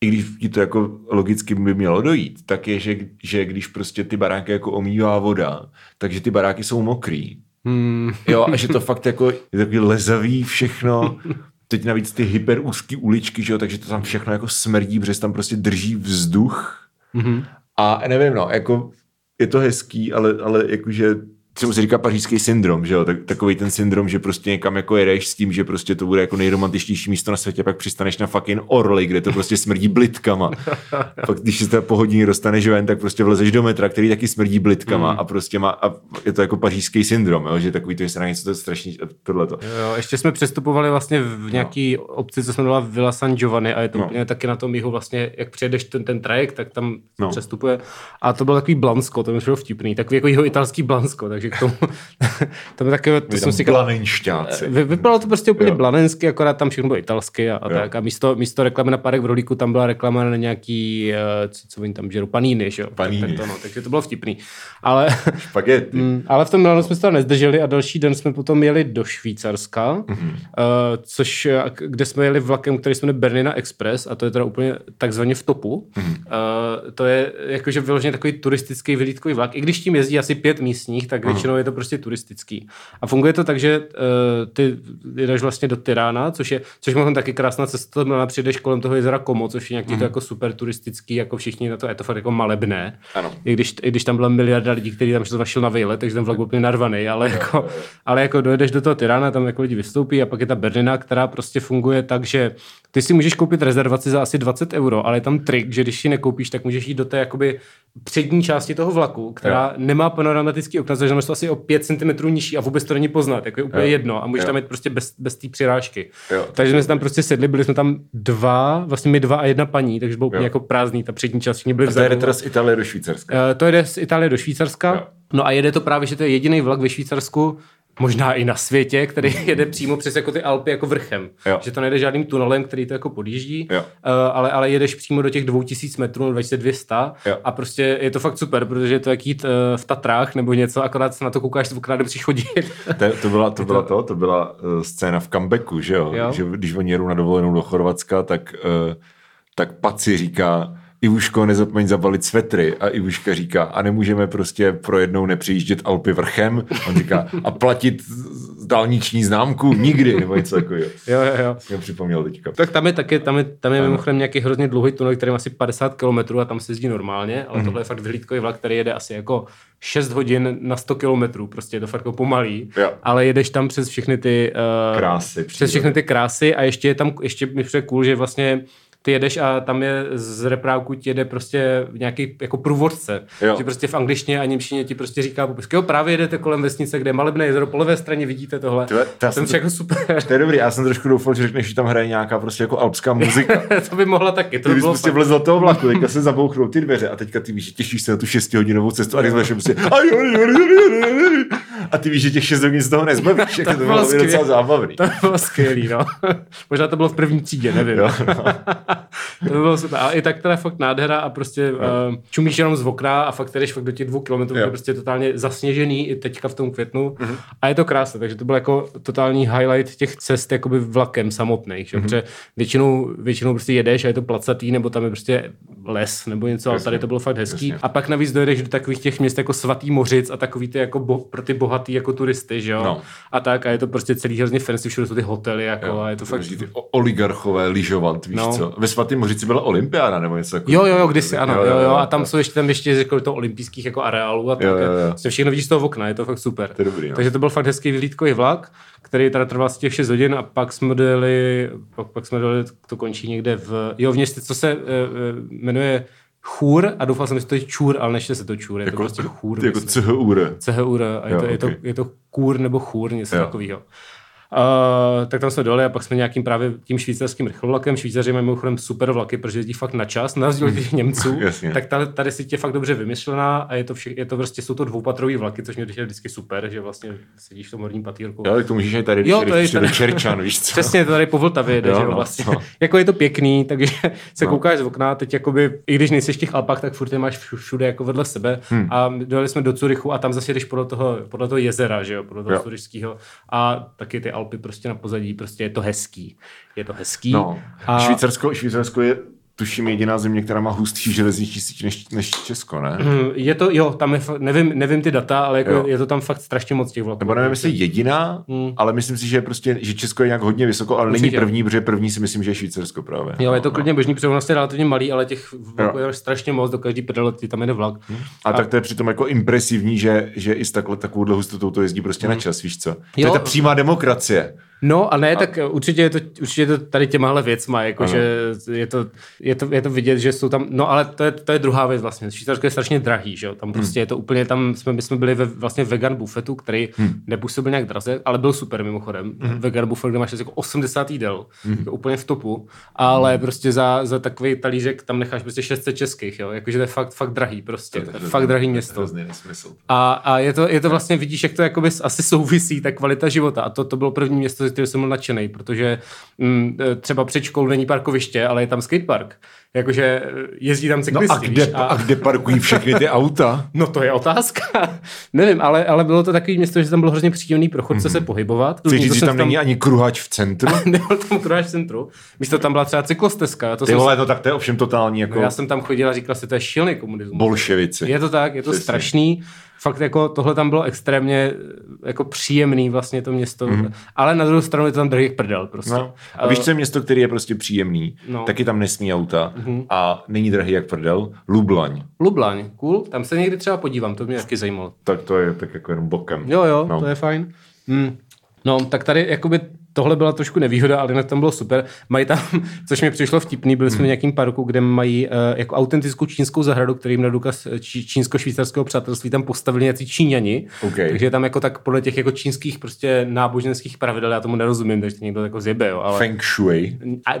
i když ti to jako logicky by mělo dojít, tak je, že, že když prostě ty baráky jako omývá voda, takže ty baráky jsou mokrý. Hmm. Jo, a že to fakt jako je takový lezavý všechno. Teď navíc ty hyperúzký uličky, že jo, takže to tam všechno jako smrdí, protože tam prostě drží vzduch. Mm-hmm. A nevím, no, jako je to hezký, ale, ale jakože čemu se říká pařížský syndrom, že jo? Tak, takový ten syndrom, že prostě někam jako jedeš s tím, že prostě to bude jako nejromantičtější místo na světě, pak přistaneš na fucking Orly, kde to prostě smrdí blitkama. pak když se po hodině dostaneš ven, tak prostě vlezeš do metra, který taky smrdí blitkama Mm. a prostě má, a je to jako pařížský syndrom, jo? že takový to, že se na něco to je strašný, tohleto. Jo, ještě jsme přestupovali vlastně v nějaký no. obci, co jsme jmenovala Villa San Giovanni a je to No. no. úplně taky na tom jihu vlastně, jak přijedeš ten, ten trajekt, tak tam No. no. přestupuje. A to byl takový Blansko, to přišlo vtipný, takový jako jeho italský Blansko, takže k tomu, to, takové, to jsem tam si říkal, blanenšťáci. vy, vypadalo to prostě úplně Jo. blanensky, akorát tam všechno bylo italsky a, a Jo. tak. A místo, místo reklamy na párek v rolíku tam byla reklama na nějaký, uh, co, co oni tam žerou, paníny, že jo? Panini. Tak, tak to, no, takže to bylo vtipný. Ale, Špagety. Mm, ale v tom Milanu jsme se tam nezdrželi a další den jsme potom jeli do Švýcarska, Mhm. mm-hmm. uh, což, eh, kde jsme jeli vlakem, který se jmenuje Bernina Express a to je teda úplně takzvaně v topu. Mhm. Mm-hmm. Uh, to je jakože vyloženě takový turistický vyhlídkový vlak. I když tím jezdí asi pět místních, tak většinou je to prostě turistický. A funguje to tak, že uh, ty jdeš vlastně do Tyrána, což je, což možná taky krásná cesta, to znamená, přijdeš kolem toho jezera Komo, což je nějaký mm-hmm. to jako super turistický, jako všichni na to, je to fakt jako malebné. Ano. I když, i když tam byla miliarda lidí, kteří tam šel zašel na vejlet, takže ten vlak byl úplně narvaný, ale jako, ale jako dojedeš do toho Tyrána, tam jako lidi vystoupí a pak je ta Bernina, která prostě funguje tak, že ty si můžeš koupit rezervaci za asi 20 euro, ale je tam trik, že když si nekoupíš, tak můžeš jít do té jakoby přední části toho vlaku, která Jo. nemá panoramatický okna, takže je to asi o 5 cm nižší a vůbec to není poznat, jako je úplně Jo. jedno a můžeš Jo. tam jít prostě bez, bez té přirážky. Jo. Takže jsme se tam prostě sedli, byli jsme tam dva, vlastně my dva a jedna paní, takže bylo úplně jako prázdný, ta přední část, všichni byli A to je vzadu. teda z Itálie do Švýcarska. Eh, to jede z Itálie do Švýcarska. Jo. No a jede to právě, že to je jediný vlak ve Švýcarsku, možná i na světě, který jede přímo přes jako ty Alpy jako vrchem. Jo. Že to nejde žádným tunelem, který to jako podjíždí, Jo. Eh, ale, ale jedeš přímo do těch 2000 metrů, 2200 Jo. a prostě je to fakt super, protože je to jak jít eh, v Tatrách nebo něco, akorát se na to koukáš okna, nemusíš chodit. To, to, byla, to byla to, to byla uh, scéna v comebacku, že jo? Jo. Že když oni jedou na dovolenou do Chorvatska, tak, uh, tak Paci říká, Ivuško, nezapomeň zabalit svetry. A Ivuška říká, a nemůžeme prostě pro jednou nepřijíždět Alpy vrchem. On říká, a platit dálniční známku nikdy, nebo něco takového. jo, jo, jo. Jsem připomněl teďka. Tak tam je taky, tam je, tam je Ano. mimochodem nějaký hrozně dlouhý tunel, který má asi 50 km a tam se jezdí normálně, ale Mhm. tohle je fakt vyhlídkový vlak, který jede asi jako 6 hodin na 100 km, prostě je to fakt jako pomalý, Jo. ale jedeš tam přes všechny ty uh, Krásy, přes všechny ty krásy a ještě je tam, ještě mi přijde cool, že vlastně ty jedeš a tam je z repráku ti jede prostě nějaký jako průvodce, Jo. že prostě v angličtině a němčině ti prostě říká popisky, jo, právě jedete kolem vesnice, kde je malebné jezero, po levé straně vidíte tohle. Tyhle, to Jsem jsem jako super. To je dobrý, já jsem trošku doufal, že řekneš, že tam hraje nějaká prostě jako alpská muzika. to by mohla taky, to Ty by bylo prostě vlezl do toho vlaku, teďka se zabouchnou ty dveře a teďka ty víš, že těšíš se na tu 6 hodinovou cestu a budeš prostě a, ty víš, že těch 6 hodin z toho nezbavíš, jak to, bylo bylo by skvělé. docela zábavný. To by bylo skvělý, no. Možná to bylo v první třídě, nevím. Jo, to by bylo super. A i tak teda fakt nádhera a prostě uh, čumíš jenom z okna a fakt jdeš fakt do těch dvou kilometrů, Jo. je prostě totálně zasněžený i teďka v tom květnu. A je to krásné, takže to byl jako totální highlight těch cest jakoby vlakem samotných. Že? Protože většinou, většinou prostě jedeš a je to placatý, nebo tam je prostě les nebo něco, ale tady to bylo fakt hezký. Jasně. A pak navíc dojedeš do takových těch měst jako svatý mořic a takový ty jako bo, pro ty bohatý jako turisty, že jo? No. A tak a je to prostě celý hrozně fancy, všude jsou ty hotely jako Jo, a je to fakt... Ty oligarchové lyžovat, víš No. co. Ve svatém Mořici byla olympiáda nebo něco takového. Jo, jo, jo, kdysi, ano, jo, jo, a tam jsou ještě tam ještě jako to olympijských jako areálů a tak. Jo, jo, jo. Prostě všechno vidíš z toho okna, je to fakt super. To je dobrý, no. Takže to byl fakt hezký vyhlídkový vlak, který teda trval z těch 6 hodin a pak jsme dojeli, pak, pak jsme dojeli, to končí někde v, jo, v městě, co se uh, jmenuje Chůr a doufal jsem, že to je Čůr, ale nečte se to Čůr, je to Jako, prostě Chůr. jako. CHUR. CHUR a je, Jo, to, je, to, je to Kůr nebo Chůr, něco Jo. takového. Uh, tak tam jsme dole a pak jsme nějakým právě tím švýcarským rychlovlakem. Švýcaři mají mimochodem super vlaky, protože jezdí fakt na čas, na rozdíl od těch Němců. Jasně. tak tady, tady si tě fakt dobře vymyšlená a je to, vše, je to prostě, jsou to dvoupatrový vlaky, což mě přijde vždycky super, že vlastně sedíš v tom horním patýrku. Jo, tak to můžeš tady, když Jo, to je do tady- Čerčan, víš co. Přesně, to tady po Vltavě jde, Jo, že no, vlastně. no. jako je to pěkný, takže se No. koukáš z okna, teď jakoby, i když nejsi v těch Alpách, tak furt je máš všu- všude jako vedle sebe Hmm. a dojeli jsme do Curychu a tam zase jdeš podle toho, podle toho jezera, že jo, podle toho Jo. A taky ty Alpy prostě na pozadí, prostě je to hezký. Je to hezký. No. A... Švýcarsko, Švýcarsko je tuším jediná země, která má hustší železniční síť než, než Česko, ne? Hm, Je to, jo, tam je, nevím, nevím ty data, ale jako Jo. je to tam fakt strašně moc těch vlaků. Nebo nevím, jestli jediná, Hmm. ale myslím si, že, je prostě, že Česko je nějak hodně vysoko, ale není Určitě. první, protože první si myslím, že je Švýcarsko právě. Jo, je to No, klidně běžný, protože vlastně relativně malý, ale těch vlaků Jo. je strašně moc, do každý prdele ti tam jede vlak. A, tak to je přitom jako impresivní, že, že i s takhle takovouhle hustotou to jezdí prostě na čas, víš co? To Jo. je ta přímá demokracie. No a ne, tak určitě je to, určitě je to tady těmahle věcma, jakože je to, je, to, je to vidět, že jsou tam, no ale to je, to je druhá věc vlastně, Švýcarsko je strašně drahý, že jo, tam prostě je to úplně, tam jsme, my jsme byli ve vlastně vegan bufetu, který nepůsobil nějak draze, ale byl super mimochodem, vegan buffet, kde máš jako 80 jídel, jako úplně v topu, ale prostě za, za takový talířek tam necháš prostě 600 českých, jo, jakože to je fakt, fakt drahý prostě, to je fakt drahý město. A, a je, to, je to vlastně, vidíš, jak to jakoby asi souvisí, ta kvalita života. A to, to bylo první město, kterého jsem byl nadšený, protože mm, e, třeba před školou není parkoviště, ale je tam skatepark. Jakože e, jezdí tam No cyklisti. a kde, víš, a kde parkují všechny ty auta? No to je otázka. Nevím, ale, ale bylo to takový město, že tam bylo hrozně příjemný pro chodce se pohybovat. Chci říct, že se tam není ani kruhač v centru? Nebyl tam kruháč v centru. Místo tam byla třeba cyklostezka. To Ty jsem, vole, no tak to je ovšem totální jako já jsem tam chodil a říkal si, to je šílený komunismus. bolševici. Je to tak, je to Přesně. strašný. Fakt jako tohle tam bylo extrémně jako příjemný vlastně to město, mm. ale na druhou stranu je to tam drahý prdel prostě. No. A víš, co je město, který je prostě příjemný? No. Taky tam nesmí auta a není drahý jak prdel? Lublaň. Lublaň, cool, tam se někdy třeba podívám, to mě taky zajímalo. Tak to je tak jako jenom bokem. Jo, jo, No. to je fajn. Hmm. No, tak tady jakoby tohle byla trošku nevýhoda, ale jinak tam bylo super. Mají tam, což mi přišlo vtipný, byli jsme v nějakém parku, kde mají uh, jako autentickou čínskou zahradu, kterým na důkaz eh, čí, čínsko-švýcarského přátelství tam postavili nějací Číňani. OK. Takže tam jako tak podle těch jako čínských prostě náboženských pravidel, já tomu nerozumím, takže to někdo jako zjebe, jo, ale... Feng Shui. A,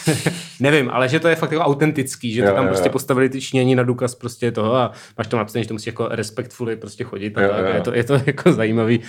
nevím, ale že to je fakt jako autentický, že to Jo, tam jo, prostě jo. postavili ty Číňani na důkaz prostě toho a máš to napsané, že to musí jako respectfully prostě chodit a Jo, tak, jo. je to, je to jako zajímavý.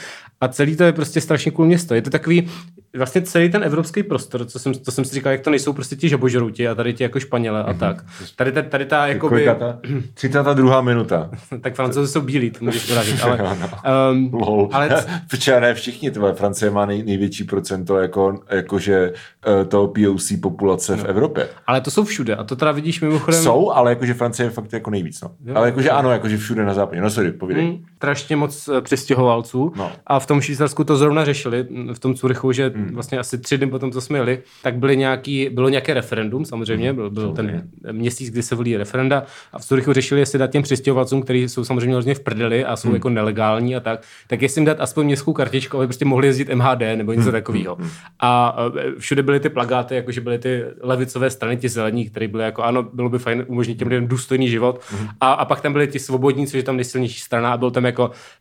A celý to je prostě strašně cool město. Je to takový, vlastně celý ten evropský prostor, co jsem, to jsem si říkal, jak to nejsou prostě ti žabožrouti a tady ti jako Španěle a tak. Tady, ta, tady ta Kolika ta? 32. minuta. tak francouzi jsou bílí, to můžeš vyrazit, ale, no. um, Lol. ale Protože ne všichni, tvoje Francie má nej, největší procento jako, jakože eh, toho POC populace v Evropě. ale to jsou všude a to teda vidíš mimochodem. Jsou, ale jakože Francie je fakt jako nejvíc. No. Jo, ale jakože ano, jakože všude na západě. No sorry, povídej. Hmm, strašně moc eh, přistěhovalců. No. a v tom Švýcarsku to zrovna řešili, m, v tom Curychu, že vlastně asi tři dny potom, co jsme jeli, tak byly nějaký, bylo nějaké referendum samozřejmě, byl, byl ten měsíc, kdy se volí referenda. A v Curychu řešili, jestli dát těm přistěhovalcům, kteří jsou samozřejmě hrozně v prdeli a jsou jako nelegální a tak, tak jestli jim dát aspoň městskou kartičku, aby prostě mohli jezdit MHD nebo něco takového. A e, všude byly ty plagáty, jakože byly ty levicové strany, ti zelení, které byly jako, ano, bylo by fajn umožnit těm lidem důstojný život. A, a pak tam byli ti svobodní, což je tam nejsilnější strana a byl tam jako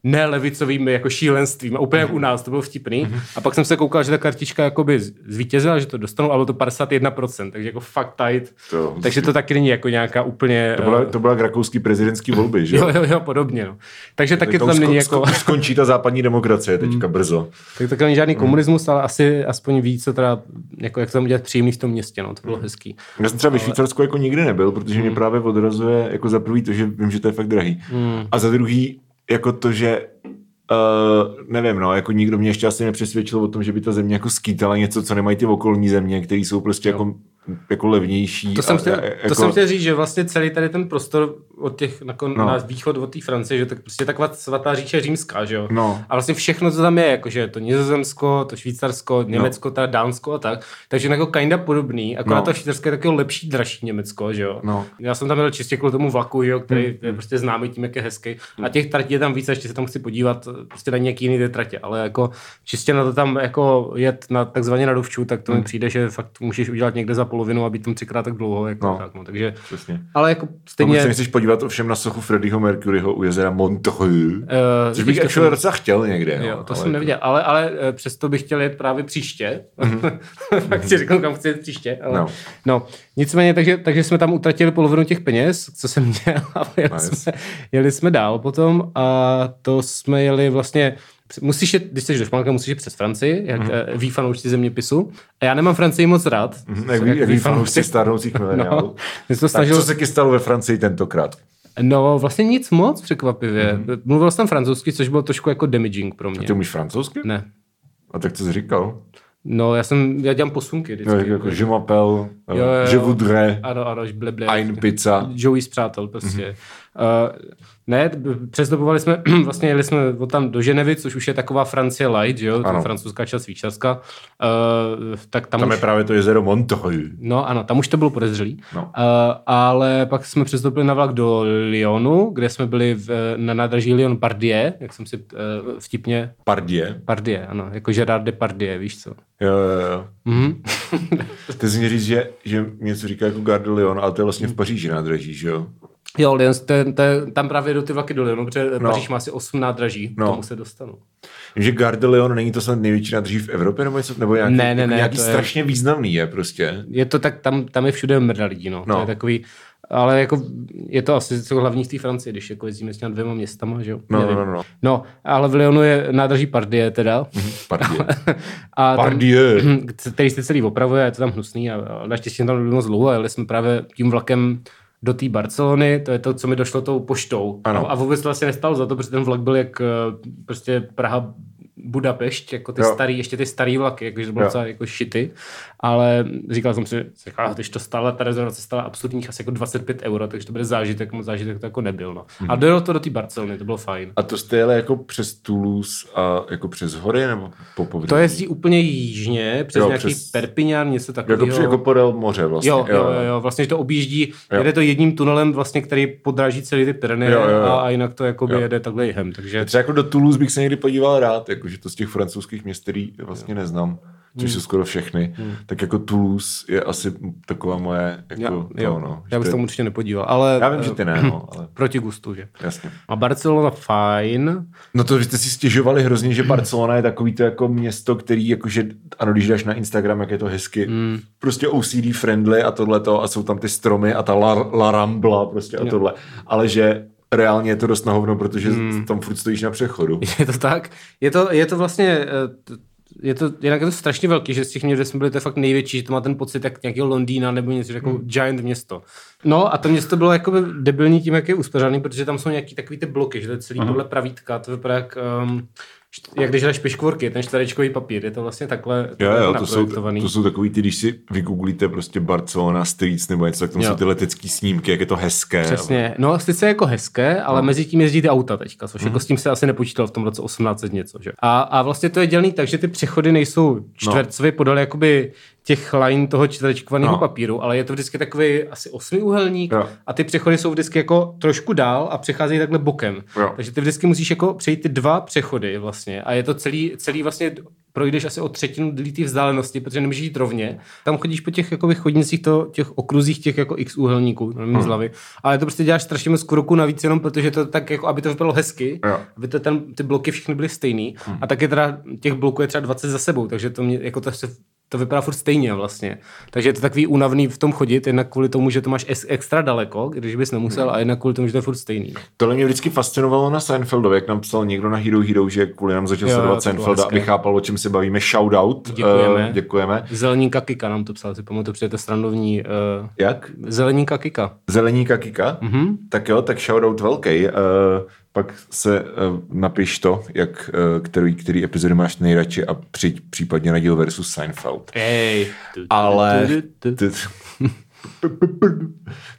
nelevicovým jako šílenstvím. Úplně jak u nás, to bylo vtipný. A pak jsem se koukal, že ta kartička jakoby zvítězila, že to dostanou, ale bylo to 51%, takže jako fakt tight. To- takže to taky není jako nějaká úplně... To byla, to byla rakouský prezidentský volby, že Jo, jo, jo, není. No. Takže taky to tam není jako... sko- Skončí ta západní demokracie teďka brzo. Tak to není žádný komunismus, ale asi aspoň ví, co teda, jako jak to tam udělat příjemný v tom městě, no, to bylo hezký. Já jsem třeba ve Švýcarsku jako nikdy nebyl, protože mě právě odrazuje jako za prvý to, že vím, že to je fakt drahý. A za druhý jako to, že Uh, nevím, no, jako nikdo mě ještě asi nepřesvědčil o tom, že by ta země jako skýtala něco, co nemají ty okolní země, které jsou prostě jako, jako levnější. To jsem, a- chtěl, a- to jsem chtěl říct, že vlastně celý tady ten prostor od těch nakon, No. no. na východ od té Francie, že tak prostě taková svatá říše římská, že jo. No. A vlastně všechno, co tam je, jakože to Nizozemsko, to Švýcarsko, Německo, teda Dánsko a tak, takže jako kinda podobný, akorát No. to Švýcarsko je takový lepší, dražší Německo, že jo. No. Já jsem tam jel čistě kvůli tomu vlaku, že jo, který je prostě známý tím, jak je hezký. A těch tratí je tam víc, a ještě se tam chci podívat, prostě na nějaký jiný ty tratě, ale jako čistě na to tam jako jet na takzvaně na dovču, tak to mi přijde, že fakt můžeš udělat někde za polovinu a být tam třikrát tak dlouho, jako No. tak, no. takže Přesně. ale jako stejně... se nechceš podívat ovšem na sochu Freddieho Mercuryho u jezera Montreux, eh, což bych actually jsem- docela chtěl někde. Jo, no, to ale jsem neviděl, ale, ale eh, přesto bych chtěl jet právě příště. Fakt si řeknu, kam chci jet příště. Ale... No. No. no. nicméně, takže, takže jsme tam utratili polovinu těch peněz, co jsem měl, a jeli, Nice. jsme, jeli jsme dál potom a to jsme jeli vlastně Musíš jet, když jsi do Španělska, musíš jít přes Francii, jak mm-hmm. ví fanoušci zeměpisu. A já nemám Francii moc rád. Mhm, Jak ví, jak ví fanoušci stárnoucích mileniálů. No, Tak snažili... co se chystalo ve Francii tentokrát? No, vlastně nic moc překvapivě. Mm-hmm. Mluvil jsem francouzsky, což bylo trošku jako damaging pro mě. Ty umíš francouzsky? Ne. A tak co jsi říkal? No, já jsem, já dělám posunky vždycky. No, jako je m'appelle, je voudrais, Ano, ano, ble, ble. ein pizza. Joey z přátel, prostě. Mm-hmm. Uh, ne, přestupovali jsme, vlastně jeli jsme od tam do Ženevy, což už je taková Francie light, že jo, Ano. francouzská část Švýcarska. Uh, tak tam, Tam už, je právě to jezero Montreux. No ano, tam už to bylo podezřelý. No. Uh, ale pak jsme přestoupili na vlak do Lyonu, kde jsme byli v, na nádraží Lyon Pardieu, jak jsem si uh, vtipně... Pardieu. Pardieu, ano, jako Gerard Depardieu, víš co. Jo, jo, jo. Mhm. Ty jsi mě říct, že, že něco říká jako Gare de Lyon, ale to je vlastně v Paříži nádraží, že jo? Jo, Lyon, to, je- to, je- tam právě do ty vlaky do Lyonu, protože No. Paříž má asi 8 nádraží, No. no. tomu se dostanu. Vím, že Gare de Lyon není to snad největší nádraží v Evropě, nebo něco, nebo nějaký, Ne, ne, ne, nějaký to je- strašně významný je prostě. Je to tak, tam, tam je všude mrda lidí, no. No. To je takový, ale jako je to asi co hlavní v té Francii, když jako jezdíme s těmi dvěma městama, že jo? No, no, no, no. no, ale v Lyonu je nádraží Pardieu teda. Pardieu. A tam, který se celý opravuje, je to tam hnusný a, a naštěstí tam nebylo moc dlouho, jeli jsme právě tím vlakem do té Barcelony, to je to, co mi došlo tou poštou. Ano. A, vůbec to vlastně nestalo za to, protože ten vlak byl jak eh, prostě Praha Budapešť, jako ty Jo. starý, ještě ty starý vlaky, jakože to bylo docela jako šity, ale říkal jsem si, říkal, když to stála, ta rezervace stála absolutních asi jako 25 euro, takže to bude zážitek, moc zážitek to jako nebyl, no. Mhm. A dojelo to do té Barcelony, to bylo fajn. A to jste jeli jako přes Toulouse a jako přes hory, nebo po pobřeží? To jezdí úplně jižně, přes Jo, nějaký přes-. Perpignan, něco jako, takového. při- jako podél moře vlastně. Jo, jo, jo, jo, vlastně že to objíždí, Jo. jede to jedním tunelem, vlastně, který podráží celý ty Pyreneje a, a jinak to jakoby Jo. jede takhle jihem, takže Třeba jako do Toulouse bych se někdy podíval rád, jakože to z těch francouzských měst, který vlastně neznám, což jsou skoro všechny, tak jako Toulouse je asi taková moje, jako já, to, jo, no. já bych se určitě nepodíval, ale já vím, že eh, ty ne, no, ale proti gustu, že. jasně. A Barcelona fajn, No to vy jste si stěžovali hrozně, že Barcelona je takový to jako město, který jakože, ano, když dáš na Instagram, jak je to hezky, mm. prostě OCD friendly a tohleto a jsou tam ty stromy a ta La, La Rambla prostě a Jo. tohle, ale že reálně je to dost na hovno, protože mm. tam furt stojíš na přechodu. je to tak. Je to, je to vlastně, eh, je to, jinak je to strašně velký, že z těch měst, kde jsme byli, to je fakt největší, že to má ten pocit jak nějakého Londýna nebo něco jako Hmm. giant město. No a to město bylo jako debilní tím, jak je uspořádaný, protože tam jsou nějaký takový ty bloky, že to je celý podle pravítka, to vypadá jak um, jak když jdeš piškvorky, ten čtverečkový papír, je to vlastně takhle, Jo, jo, to jsou, to jsou takový ty, když si vygooglíte prostě Barcelona Streets nebo něco, tak tam Jo. jsou ty letecké snímky, jak je to hezké. Přesně. No, sice jako hezké, ale No. mezi tím jezdí ty auta teďka, což Mhm. jako s tím se asi nepočítal v tom roce 18 něco. Že? A, a vlastně to je dělný tak, že ty přechody nejsou čtvercově podle jakoby těch line toho čtverečkovaného No. papíru, ale je to vždycky takový asi osmiúhelník Jo. a ty přechody jsou vždycky jako trošku dál a přecházejí takhle bokem. Jo. Takže ty vždycky musíš jako přejít ty dva přechody vlastně a je to celý, celý vlastně projdeš asi o třetinu té vzdálenosti, protože nemůžeš jít rovně. Tam chodíš po těch jakoby, chodnicích, to, těch okruzích těch jako x úhelníků, nevím z hlavy. Ale to prostě děláš strašně moc kroků navíc jenom protože to tak jako, aby to vypadalo hezky, Jo. aby to ten, ty bloky všechny byly stejný. A taky teda těch bloků je třeba 20 za sebou, takže to mě, jako to se to vypadá furt stejně vlastně. Takže je to takový únavný v tom chodit, jednak kvůli tomu, že to máš extra daleko, když bys nemusel, a jednak kvůli tomu, že to je furt stejný. Tohle mě vždycky fascinovalo na Seinfeldovi, jak nám psal někdo na Hero Hero, že kvůli nám začal Jo, sledovat Seinfelda, hezké. aby chápal, o čem se bavíme. Shoutout. Děkujeme. Uh, děkujeme. Zeleníka Kika nám to psal, si pamatuju, protože to je strandovní uh, Jak? Zeleníka Kika. Zeleníka Kika? Mm-hmm. Tak jo, tak shoutout velký. Uh, pak se uh, napiš to, jak, uh, který, který epizody máš nejradši a přijď případně na díl versus Seinfeld. Ej. Ale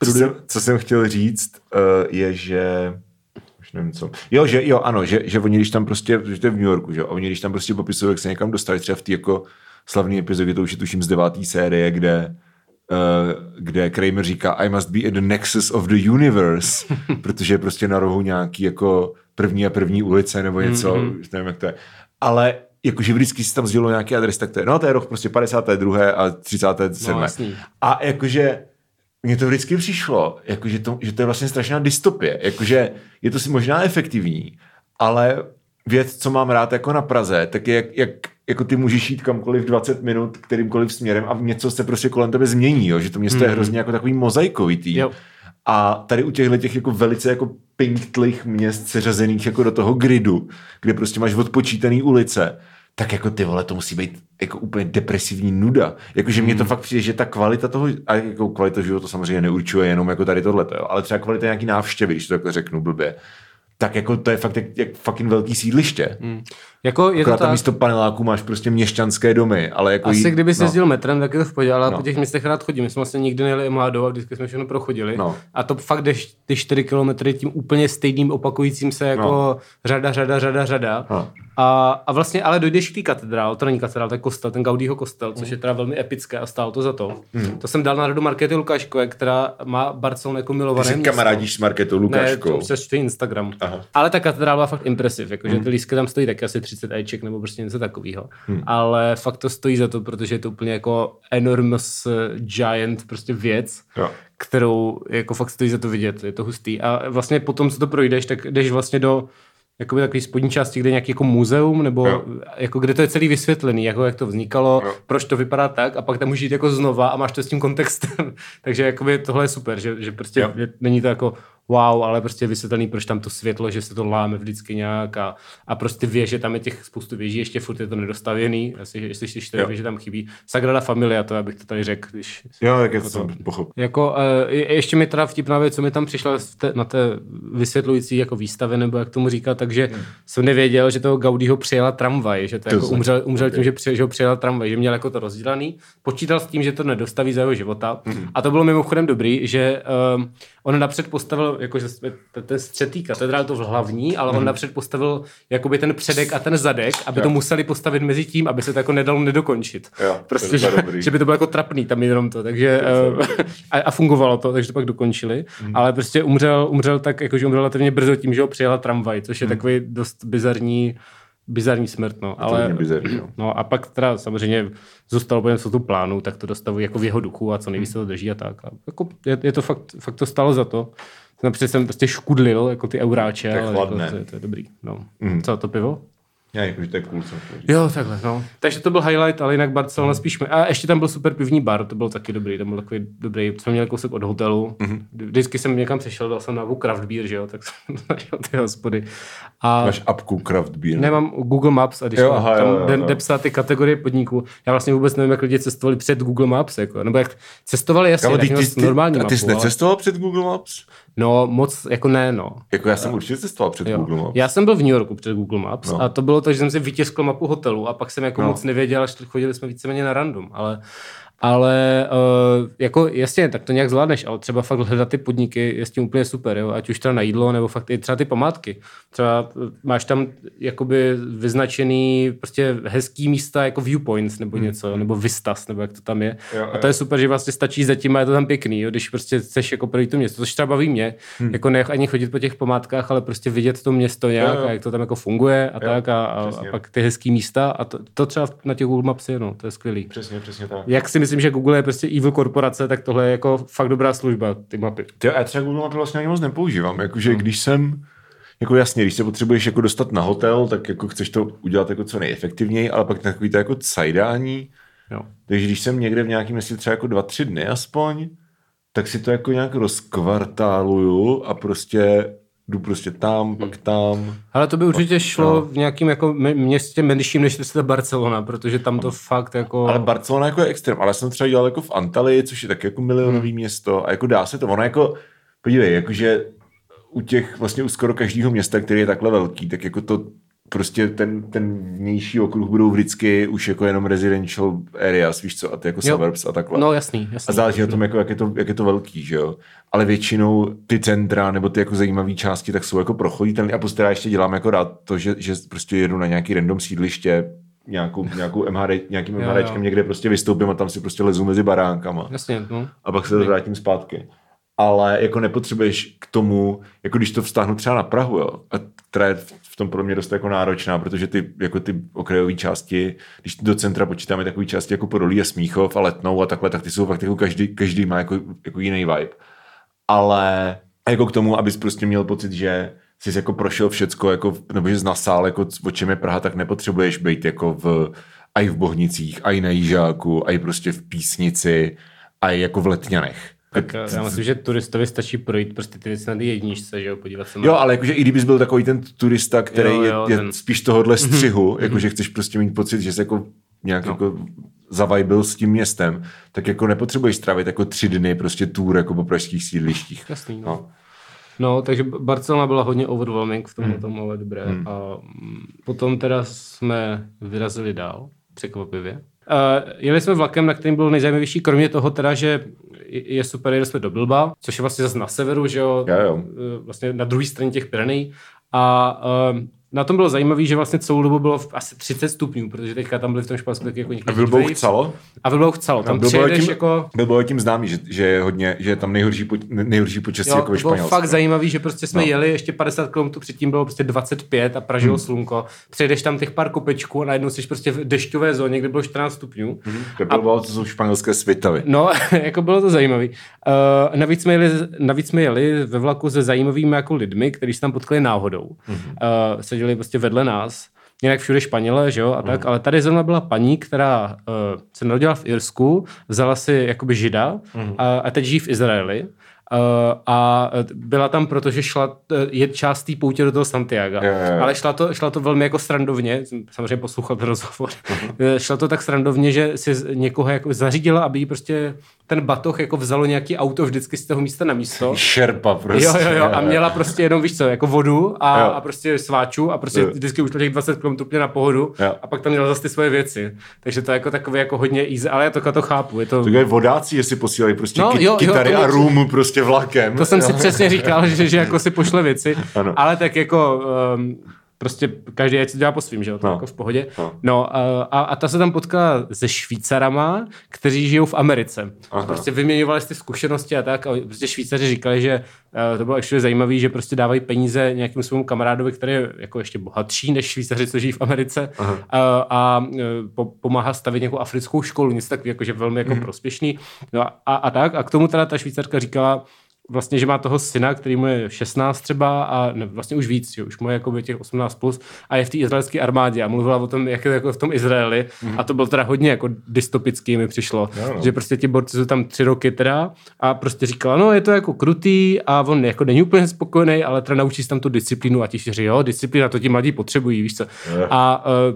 co, jsem, co jsem chtěl říct, uh, je, že už nevím co. Jo, že jo, ano, že, že oni když tam prostě, že to je v New Yorku, že oni když tam prostě popisují, jak se někam dostali, třeba v té jako slavné epizodě, to už je tuším z devátý série, kde kde Kramer říká I must be at the nexus of the universe, protože je prostě na rohu nějaký jako první a první ulice nebo něco, mm-hmm. nevím, jak to je. Ale jakože vždycky si tam sdělilo nějaký adres, tak to je, no to je roh prostě 52. a 37. No, jasný. a jakože mně to vždycky přišlo, jakože to, že to je vlastně strašná dystopie, jakože je to si možná efektivní, ale věc, co mám rád jako na Praze, tak je, jak, jak jako ty můžeš jít kamkoliv 20 minut kterýmkoliv směrem a něco se prostě kolem tebe změní, jo? že to město mm. je hrozně jako takový mozaikovitý. Jo. A tady u těchto těch jako velice jako pinktlich měst seřazených jako do toho gridu, kde prostě máš odpočítaný ulice, tak jako ty vole, to musí být jako úplně depresivní nuda. Jakože mně to fakt přijde, že ta kvalita toho, a jako kvalita života samozřejmě neurčuje jenom jako tady tohle, jo, ale třeba kvalita nějaký návštěvy, když to takhle řeknu blbě, tak jako to je fakt jak, jak fucking velký sídliště. Mm. Jako je to Akorát tam tak, místo paneláků máš prostě měšťanské domy, ale jako asi jí- kdyby no. jezdil metrem, tak je to v pohodě, ale No. po těch městech rád chodím. My jsme vlastně nikdy nejeli mládou a vždycky jsme všechno prochodili. No. A to fakt jdeš ty 4 kilometry tím úplně stejným opakujícím se jako No. řada, řada, řada, řada. No. A, a vlastně ale dojdeš k té katedrál, to není katedrál, to je kostel, ten Gaudího kostel, Mm. což je teda velmi epické a stálo to za to. To jsem dal na radu Markety Lukáškové, která má Barcelonu jako Ty milované město. kamarádíš s Marketou Ne, Lukáškou. to přes Instagram. Aha. Ale ta katedrála byla fakt impresiv, jakože Hmm. ty lístky tam stojí taky asi 30 Eček nebo prostě něco takového. Ale fakt to stojí za to, protože je to úplně jako enormous eh, giant prostě věc, Jo. kterou jako fakt stojí za to vidět, je to hustý. A vlastně potom, co to projdeš, tak jdeš vlastně do jakoby takový spodní části, kde nějaký jako muzeum, nebo Jo. jako kde to je celý vysvětlený, jako jak to vznikalo, Jo. proč to vypadá tak a pak tam můžeš jít jako znova a máš to s tím kontextem. Takže jakoby tohle je super, že, že prostě Jo. není to jako wow, ale prostě vysvětlený, proč tam to světlo, že se to láme vždycky nějak a, a prostě věž, že tam je těch spoustu věží, ještě furt je to nedostavěný, asi, jestli ještě čtyři věže tam chybí. Sagrada Familia, to abych to tady řekl, když Jo, tak je Jako to jsem pochopil. jako, uh, ještě mi teda vtipná věc, co mi tam přišla té, na té vysvětlující jako výstavě, nebo jak tomu říkat, takže hmm. jsem nevěděl, že toho Gaudího přijela tramvaj, že to, To jako jsem- umřel, umřel tím, že, při, že ho přijela tramvaj, že měl jako to rozdělaný, počítal s tím, že to nedostaví za jeho života hmm. a to bylo mimochodem dobrý, že um, on napřed postavil, jakože jsme- ten- ten střetý katedrál to v hlavní, ale on napřed postavil jakoby ten předek a ten zadek, aby Jo. to museli postavit mezi tím, aby se to jako nedalo nedokončit. Jo, to prostě, že, dobrý. že by to bylo jako trapný tam jenom to, takže uh, a, a, fungovalo to, takže to pak dokončili, Mhm. ale prostě umřel, umřel tak, jakože umřel relativně brzo tím, že ho přijela tramvaj, což je takový dost bizarní, bizarní smrt, no. Mhm. Ale, bizarní, no. no. a pak teda samozřejmě zůstalo po něm co tu plánu, tak to dostavují jako v jeho duchu a co nejvíc se to drží a tak. A jako je, je, to fakt, fakt to stalo za to. Napřed jsem prostě škudlil, jako ty euráče, To je ale chladné. jako, to, je, to, je dobrý. No. Mm. Co, to pivo? Já jakože to je cool, říct. Jo, takhle, no. Takže to byl highlight, ale jinak Barcelona spíš... A ještě tam byl super pivní bar, to byl taky dobrý, tam byl takový dobrý, jsme měli kousek od hotelu. Mm-hmm. Vždycky jsem někam přešel, dal jsem na craft beer, že jo, tak jsem našel ty hospody. A Máš apku Craft Beer. nemám Google Maps a když Jo, aha, tam jo, jo, jo. jde psát ty kategorie podniků, já vlastně vůbec nevím, jak lidi cestovali před Google Maps, jako, nebo jak cestovali jasně, tak ty, ty, normální ty, a ty jsi mapu, ale- necestoval před Google Maps? No, moc jako ne, no. Jako já jsem určitě cestoval před Jo. Google Maps. Já jsem byl v New Yorku před Google Maps No. a to bylo to, že jsem si vytiskl mapu hotelu a pak jsem jako No. moc nevěděl, až chodili jsme víceméně na random, ale ale uh, jako jasně, tak to nějak zvládneš, ale třeba fakt hledat ty podniky je s tím úplně super, jo? ať už teda na jídlo, nebo fakt i třeba ty památky. Třeba eh, máš tam jakoby vyznačený prostě hezký místa jako viewpoints nebo něco, nebo vistas, nebo jak to tam je. Hmm. Jo, a to je super, že vlastně stačí za tím a je to tam pěkný, jo? když prostě chceš jako projít to město, což třeba baví mě, Hmm. jako ne ani chodit po těch památkách, ale prostě vidět to město nějak Jo, jo. a jak to tam jako funguje a Jo, tak a, a, a pak ty hezký místa a to, to třeba na těch Google Maps je, no, to je skvělý. Přesně, přesně tak. Jak si myslím, že Google je prostě evil korporace, tak tohle je jako fakt dobrá služba, ty mapy. Ty, já třeba Google Mapy vlastně ani moc nepoužívám. Jakože když jsem, jako jasně, když se potřebuješ jako dostat na hotel, tak jako chceš to udělat jako co nejefektivněji, ale pak takový to jako cajdání. Jo. Takže když jsem někde v nějakém městě třeba jako dva, tři dny aspoň, tak si to jako nějak rozkvartáluju a prostě jdu prostě tam, pak tam. Ale to by určitě šlo no. v nějakým jako mě- městě menším než to Barcelona, protože tam to fakt jako... Ale Barcelona jako je extrém, ale já jsem třeba dělal jako v Antalii, což je taky jako milionový Hmm. město a jako dá se to, ono jako, podívej, jakože u těch vlastně u skoro každého města, který je takhle velký, tak jako to prostě ten, ten vnější okruh budou vždycky už jako jenom residential areas, víš co, a ty jako Jo. suburbs a takhle. No jasný, jasný. A záleží na tom, jako, jak, je to, jak je to velký, že jo. Ale většinou ty centra nebo ty jako zajímavé části tak jsou jako prochoditelné. A prostě já ještě dělám jako rád to, že, že prostě jedu na nějaký random sídliště, nějakou, nějakou MHD, nějakým MHDčkem někde prostě vystoupím a tam si prostě lezu mezi baránkama. Jasně, no. A pak se vrátím zpátky. Ale jako nepotřebuješ k tomu, jako když to vztáhnu třeba na Prahu, jo, a která je tom pro mě dost jako náročná, protože ty, jako ty okrajové části, když do centra počítáme takové části jako Podolí a Smíchov a Letnou a takhle, tak ty jsou fakt jako každý, každý má jako, jako jiný vibe. Ale jako k tomu, abys prostě měl pocit, že jsi jako prošel všecko, jako, nebo že jsi nasál, jako o čem je Praha, tak nepotřebuješ být jako v, a i v Bohnicích, a i na Jížáku, a i prostě v Písnici, a i jako v Letňanech. Tak eh, já myslím, že turistovi stačí projít prostě ty věci na ty jedničce, že jo, podívat se na... Jo, ale jakože i kdybys byl takový ten turista, který Jo, jo, je, je ten- spíš tohohle střihu, jakože chceš prostě mít pocit, že jsi jako nějak No. jako zavajbil s tím městem, tak jako nepotřebuješ strávit jako tři dny prostě tour jako po pražských sídlištích. Jasný, no. No. No, takže Barcelona byla hodně overwhelming v tomhle tom, ale dobré. Hmm. A mm, potom teda jsme vyrazili dál, překvapivě. Uh, jeli jsme vlakem, na kterým bylo nejzajímavější, kromě toho teda, že je super, jeli jsme do Bilba, což je vlastně zase na severu, že jo, Jo, jo. Eh, vlastně na druhé straně těch Pyrenej. A uh, na tom bylo zajímavé, že vlastně celou dobu bylo v asi 30 stupňů, protože teďka tam byli v tom Španělsku taky jako A některý Bilbao heatwaves. chcelo? A Bilbao chcelo. Tam Bilbao tím, jako... Bilbao je tím známý, že, že, je hodně, že je tam nejhorší, po, nejhorší počasí Jo, jako ve to bylo Španělsku. fakt zajímavý, že prostě jsme No. jeli, ještě 50 km předtím bylo prostě 25 a pražilo hmm. slunko. Přejdeš tam těch pár kopečků a najednou jsi prostě v dešťové zóně, kde bylo 14 stupňů. Hmm. To je Bilbao, to jsou španělské svitavy. No, jako bylo to zajímavý. Uh, navíc, jsme jeli, navíc jsme jeli ve vlaku se zajímavými jako lidmi, kteří se tam potkali náhodou. Hmm. Uh, seděli prostě vedle nás. Jinak všude Španělé, že jo, a tak, ale tady zrovna byla paní, která uh, se narodila v Irsku, vzala si jakoby žida a, a teď žijí v Izraeli. Uh, a byla tam, protože šla, eh, je část té poutě do toho Santiago. Jo, jo, jo. Ale šla to, šla to velmi jako srandovně, samozřejmě poslouchal ten rozhovor, Eh, šla to tak srandovně, že si někoho jako zařídila, aby jí prostě ten batoh jako vzalo nějaký auto vždycky z toho místa na místo. Šerpa prostě. Jo, jo, jo, a měla prostě jenom, víš co, jako vodu a, Jo. a prostě sváču a prostě Jo. vždycky už těch 20 km úplně na pohodu Jo. a pak tam měla zase ty svoje věci. Takže to je jako takové jako hodně easy, ale já to, to chápu. Je to, Tak je vodáci, jestli posílají prostě No, jo, jo, kytary to- a rum prostě vlakem. to jsem si přesně říkal, že, že jako si pošle věci, Ano. ale tak jako um, prostě každý ať si dělá po svým, že jo, to No. jako v pohodě. No. No, a, a ta se tam potkala se Švýcarama, kteří žijou v Americe. Aha. Prostě vyměňovali si ty zkušenosti a tak a prostě Švýcaři říkali, že uh, to bylo ještě zajímavé, že prostě dávají peníze nějakému svému kamarádovi, který je jako ještě bohatší než Švýcaři, co žijí v Americe Aha. uh, a uh, po, pomáhá stavit nějakou africkou školu, něco takového, jakože velmi jako Mhm. prospěšný. No a, a, a tak a k tomu teda ta Švýcarka říkala, vlastně, že má toho syna, který mu je 16 třeba a ne, vlastně už víc, že už mu je jako těch 18 plus a je v té izraelské armádě a mluvila o tom, jak je to jako v tom Izraeli a to bylo teda hodně jako dystopický mi přišlo, Jo, no. že prostě ti borci jsou tam tři roky teda a prostě říkala, no je to jako krutý a on jako není úplně spokojený, ale teda naučí se tam tu disciplínu a ti říkají, jo, disciplína, to ti mladí potřebují, víš co. Jo. A uh,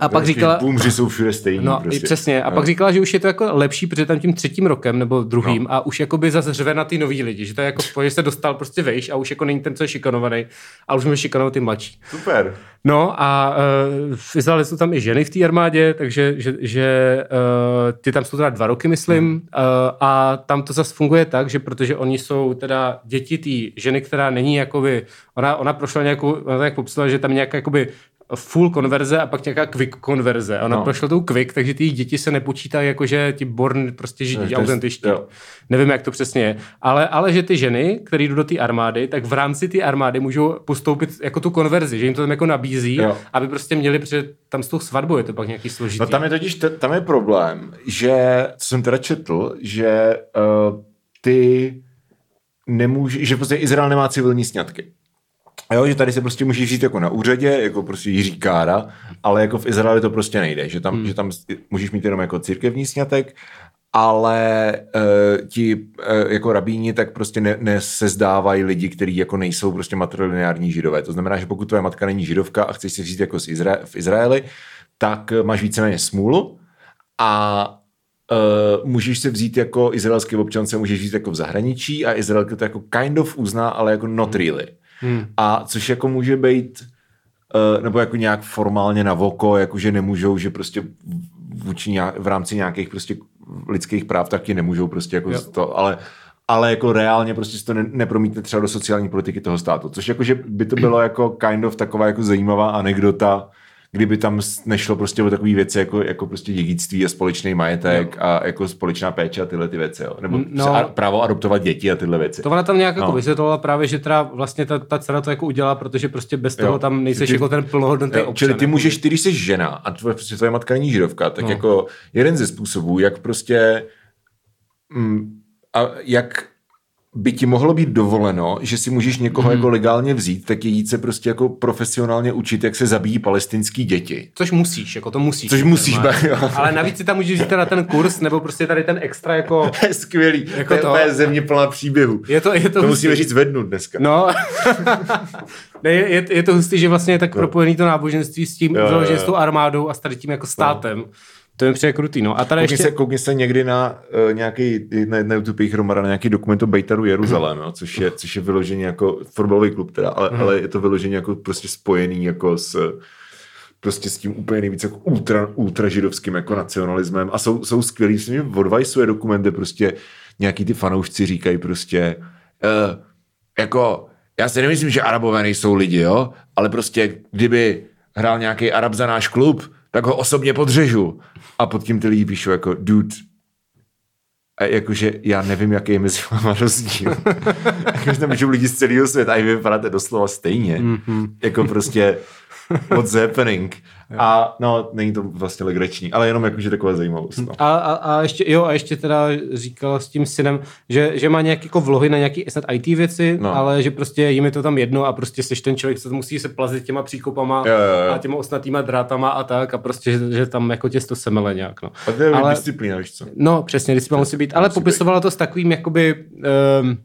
A pak říkala... Boomři jsou všude stejní. No, prostě. přesně. A no. pak říkala, že už je to jako lepší, protože tam tím třetím rokem nebo druhým no. a už jakoby zase řve na ty nový lidi, že to je jako, že se dostal prostě vejš a už jako není ten, co je šikanovaný, a už může šikanovat ty mladší. Super. No a uh, v Izraeli jsou tam i ženy v té armádě, takže že, že uh, ty tam jsou teda dva roky, myslím, hmm. uh, a tam to zase funguje tak, že protože oni jsou teda děti té ženy, která není jakoby, ona, ona prošla nějakou, ona tak popsala, že tam nějaká jakoby full konverze a pak nějaká quick konverze. Ona no. prošla tou quick, takže ty děti se nepočítají jako, že ti born prostě židí autentičtí. Nevím, jak to přesně je. Ale, ale že ty ženy, které jdou do té armády, tak v rámci té armády můžou postoupit jako tu konverzi, že jim to tam jako nabízí, jo. aby prostě měli, protože tam s tou svatbou je to pak nějaký složitý. No tam je totiž, tam je problém, že, co jsem teda četl, že uh, ty nemůže, že prostě Izrael nemá civilní sňatky. A jo, že tady se prostě můžeš žít jako na úřadě, jako prostě Jiří Kára, ale jako v Izraeli to prostě nejde, že tam, hmm. že tam můžeš mít jenom jako církevní snětek, ale uh, ti uh, jako rabíni tak prostě ne, nesezdávají lidi, kteří jako nejsou prostě matrilineární židové. To znamená, že pokud tvoje matka není židovka a chceš si žít jako z Izra- v Izraeli, tak máš víceméně smůlu a Uh, můžeš se vzít jako izraelský občance, můžeš žít jako v zahraničí a Izrael to jako kind of uzná, ale jako not really. Hmm. A což jako může být, uh, nebo jako nějak formálně na voko, jakože nemůžou, že prostě vůči nějak, v rámci nějakých prostě lidských práv taky nemůžou prostě jako to, ale ale jako reálně prostě se to ne, nepromítne třeba do sociální politiky toho státu, což jakože by to bylo jako kind of taková jako zajímavá anekdota, kdyby tam nešlo prostě o takové věci jako, jako prostě dědictví a společný majetek jo. a jako společná péče a tyhle ty věci, jo. nebo no, a právo adoptovat děti a tyhle věci. To ona tam nějak jako no. jako vysvětlovala právě, že teda vlastně ta, ta cena to jako udělá, protože prostě bez toho jo. tam nejseš ty, jako ten plnohodnotný občan. Čili ty můžeš, ty když jsi žena a tvoje, prostě tvoje matka není židovka, tak no. jako jeden ze způsobů, jak prostě mm, a jak by ti mohlo být dovoleno, že si můžeš někoho hmm. jako legálně vzít, tak je jít se prostě jako profesionálně učit, jak se zabíjí palestinský děti. Což musíš, jako to musíš. Což musíš, ba, jo. Ale navíc si tam můžeš vzít teda ten kurz, nebo prostě tady ten extra jako... Skvělý, jako to, je země plná příběhu. Je to, je to, to musíme říct ve dnu dneska. No, ne, je, je, je, to hustý, že vlastně je tak no. propojený to náboženství s tím, jo, jo, jo. s tou armádou a s tady tím jako státem. No. To je přijde krutý, no. A tady koukni, ještě... se, koukni se někdy na uh, nějaký, na, na YouTube Hromada, na nějaký dokument o Bejtaru Jeruzalém, jo, což, je, což je vyložený jako fotbalový klub teda, ale, mm. ale je to vyložený jako prostě spojený jako s prostě s tím úplně nejvíc jako ultra, ultra židovským jako nacionalismem a jsou, jsou skvělí, s nimi odvajsuje dokumenty, prostě nějaký ty fanoušci říkají prostě uh, jako já si nemyslím, že Arabové nejsou lidi, jo, ale prostě kdyby hrál nějaký Arab za náš klub, tak ho osobně podřežu. A pod tím ty lidi píšou jako dude, a jakože já nevím, jaký je mezi váma rozdíl. jakože tam píšou lidi z celého světa a vy vypadáte doslova stejně. Mm-hmm. Jako prostě what's happening. A no, není to vlastně legrační, ale jenom jakože taková zajímavost. No. A, a, a, ještě, jo, a ještě teda říkal s tím synem, že, že má nějaké jako vlohy na nějaký snad IT věci, no. ale že prostě jim je to tam jedno a prostě seš ten člověk, co musí se plazit těma příkopama jo, jo, jo. a těma osnatýma drátama a tak a prostě, že, že tam jako těsto semele nějak. No. A to je ale, disciplína, víš co? No, přesně, disciplína musí být, ale popisovala to s takovým jakoby... Um,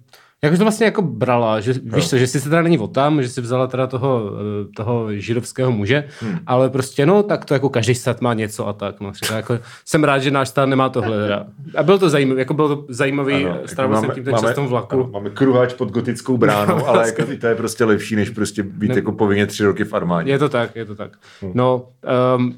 jak to vlastně jako brala, že víš co, že si se teda není o tam, že si vzala teda toho, eh, toho židovského muže, hmm. ale prostě no, tak to jako každý stát má něco a tak. No, třeba jako, jsem rád, že náš stát nemá tohle. Teda. A bylo to zajímavé, jako bylo to zajímavý, strávil jsem tím ten čas v tom vlaku. Ano, máme kruháč pod gotickou bránou, no, ale jako, to je prostě lepší, než prostě být ne, jako povinně tři roky v armádě. Je to tak, je to tak. Hmm. No, um,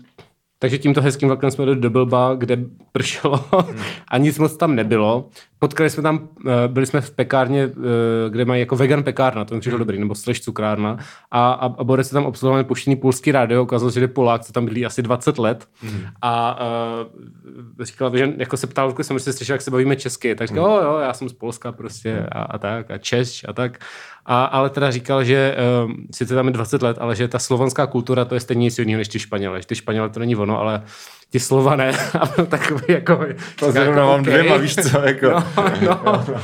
takže tímto hezkým vlakem jsme do Bilba, kde pršelo hmm. a nic moc tam nebylo. Potkali jsme tam, eh, byli jsme v pekárně, eh, kde mají jako vegan pekárna, to mi přišlo hmm. dobrý, nebo slash cukrárna. A, a, a Borec se tam obsluhoval puštěný polský rádio, ukázal, že je Polák, co tam byli asi 20 let. Hmm. A uh, říkal, že jako se ptal, jsem si slyšel, jak se bavíme česky. Tak říkal, hmm. jo, já jsem z Polska prostě a, a tak, a Češ a tak. A, ale teda říkal, že um, sice tam je 20 let, ale že ta slovanská kultura to je stejně nic jiného než ty Španělé. Ty Španělé to není ono, ale ti slované a byl takový jako... To zrovna mám okay. dvěma, víš co, jako. No, no. uh,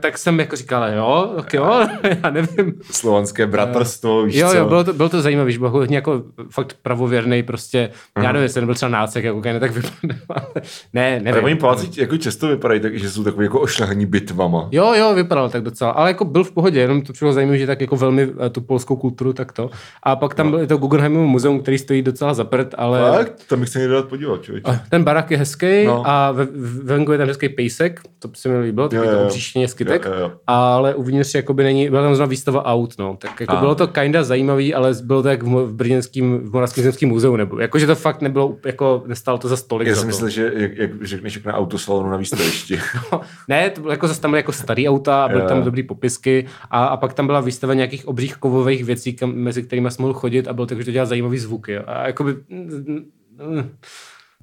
tak jsem jako říkal, jo, tak jo, já nevím. Slovanské bratrstvo, víš Jo, co. jo, bylo to, bylo to zajímavé, že byl hodně jako fakt pravověrný, prostě, uh-huh. já nevím, jestli nebyl třeba nácek, jako ne, tak vypadal. ne, nevím. Ale oni Poláci jako často vypadají tak, že jsou takový jako ošlehaní bitvama. Jo, jo, vypadal tak docela, ale jako byl v pohodě, jenom to bylo zajímavé, že tak jako velmi eh, tu polskou kulturu tak to. A pak tam no. byl to Guggenheimovo muzeum, který stojí docela za prd, ale... Tak, tam bych se někdo dát podívat, člověče. Ten barak je hezký no. a ve, venku je tam hezký pejsek, to se mi líbilo, takový to obříštěně skytek, jo, jo, jo. ale uvnitř jakoby není, byla tam zrovna výstava aut, no, tak jako a. bylo to kinda zajímavý, ale bylo to jak v, v brněnském, v Moravském zemském muzeu, nebo jakože to fakt nebylo, jako nestálo to za stolik. Já si myslel, že jak, jak řekneš jak na autosalonu na výstavišti. no, ne, to bylo jako zase tam byly jako starý auta a byly tam dobrý popisky a, a pak tam byla výstava nějakých obřích kovových věcí, kam, mezi kterými jsme mohli chodit a bylo to, že to dělá zajímavý zvuky. A jakoby,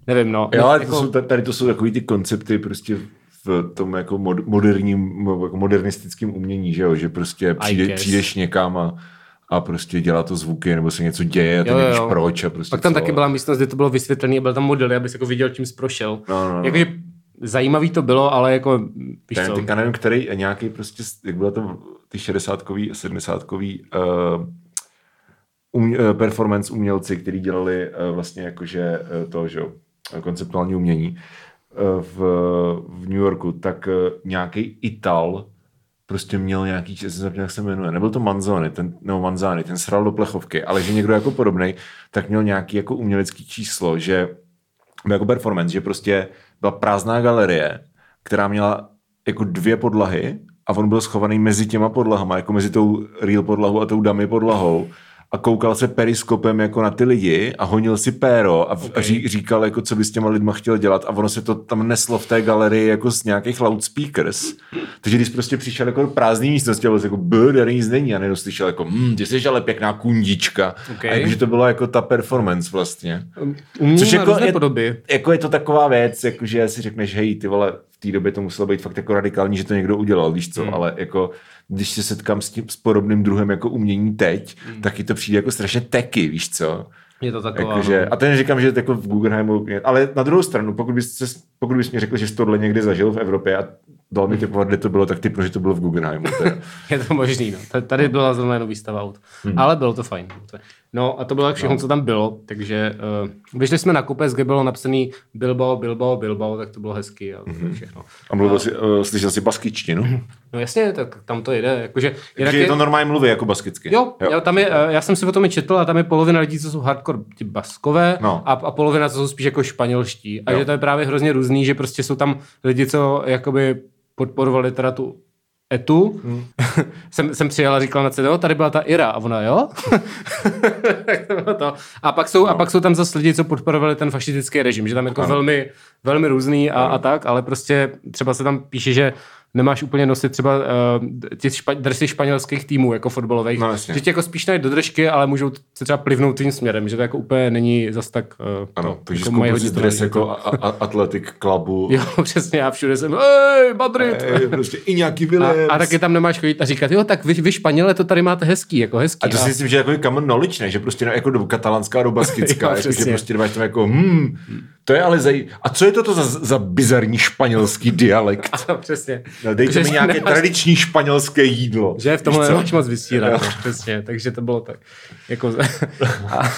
nevím, no. Jo, ale jako... to jsou, tady to jsou takový ty koncepty prostě v tom jako moderním, jako modernistickém umění, že jo, že prostě přijde, přijdeš někam a a prostě dělá to zvuky, nebo se něco děje a ty jo, nevíš jo. proč. A prostě Pak tam co. taky byla místnost, kde to bylo vysvětlené a byl tam model, abys jako viděl, čím jsi prošel. No, no, no. Jakože zajímavý to bylo, ale jako, víš Ten, co. teďka nevím, který nějaký prostě, jak bylo to ty 60-kový a 70-kový uh, um, uh, performance umělci, kteří dělali uh, vlastně jakože uh, to, že konceptuální umění v, v New Yorku, tak nějaký Ital prostě měl nějaký, jak se jmenuje, nebyl to Manzoni, ten, nebo Manzani, ten sral do plechovky, ale že někdo jako podobný, tak měl nějaký jako umělecký číslo, že jako performance, že prostě byla prázdná galerie, která měla jako dvě podlahy a on byl schovaný mezi těma podlahama, jako mezi tou real podlahou a tou dummy podlahou a koukal se periskopem jako na ty lidi a honil si péro a, okay. a ří, říkal, jako, co by s těma lidma chtěl dělat a ono se to tam neslo v té galerii jako z nějakých loudspeakers. Takže když prostě přišel jako do prázdný místnosti a byl jako, b, tady nic není a nejenom slyšel jako, hm, ty jsi ale pěkná kundička. Okay. A jakože to bylo jako ta performance vlastně. Um, Což jako je, podoby. jako je to taková věc, jako že si řekneš, hej, ty vole, v té době to muselo být fakt jako radikální, že to někdo udělal, víš co, hmm. ale jako když se setkám s tím s podobným druhem jako umění teď, hmm. taky to přijde jako strašně teky, víš co. Je to taková. Jako, že, a to neříkám, že jako v Guggenheimu, ale na druhou stranu, pokud bys, se, pokud bys mi řekl, že jsi tohle někdy zažil v Evropě a dal mi typovat, kde to bylo, tak typnu, že to bylo v Guggenheimu. je to možný, no. Tady byla zrovna jenom výstava aut. Hmm. Ale bylo to fajn. No a to bylo všechno, no. co tam bylo, takže uh, vyšli jsme na kupec, kde bylo napsaný Bilbao, Bilbao, Bilbao, tak to bylo hezký a mm-hmm. všechno. A mluvil a... si, uh, slyšel jsi baskičtinu? No jasně, tak tam to jde. Jakože, Takže je to normálně mluví jako baskicky. Jo, jo. jo tam je, uh, já jsem si o tom i četl a tam je polovina lidí, co jsou hardcore ti baskové no. a, a polovina, co jsou spíš jako španělští. A jo. že to je právě hrozně různý, že prostě jsou tam lidi, co jakoby podporovali teda tu etu, hmm. jsem, jsem přijel a říkal na CD, tady byla ta Ira a ona, jo? to bylo to. A pak, jsou, no. a pak jsou tam zase lidi, co podporovali ten fašistický režim, že tam je to velmi, velmi různý a, a tak, ale prostě třeba se tam píše, že nemáš úplně nosit třeba uh, ty špa, dresy španělských týmů jako fotbalových, no, že ti jako spíš najít do držky, ale můžou se třeba plivnout tím směrem, že to jako úplně není zas tak... Uh, ano, to, takže jako mají dres jako a, a, Athletic Clubu. jo, přesně, já všude jsem, hej, Madrid! Ej, prostě i nějaký Williams. A, a, taky tam nemáš chodit a říkat, jo, tak vy, vy Španěle to tady máte hezký, jako hezký. A to a... si myslím, že jako common knowledge, ne? že prostě no, jako do katalánská, do baskická, jo, jako, že prostě máš tam jako, hmm, to je ale zaj... A co je to za, za bizarní španělský dialekt? Ano, přesně. No, dejte mi nějaké nemáš... tradiční španělské jídlo. Že v tomhle nemáš moc vysírat, no, přesně. Takže to bylo tak. Jako... a,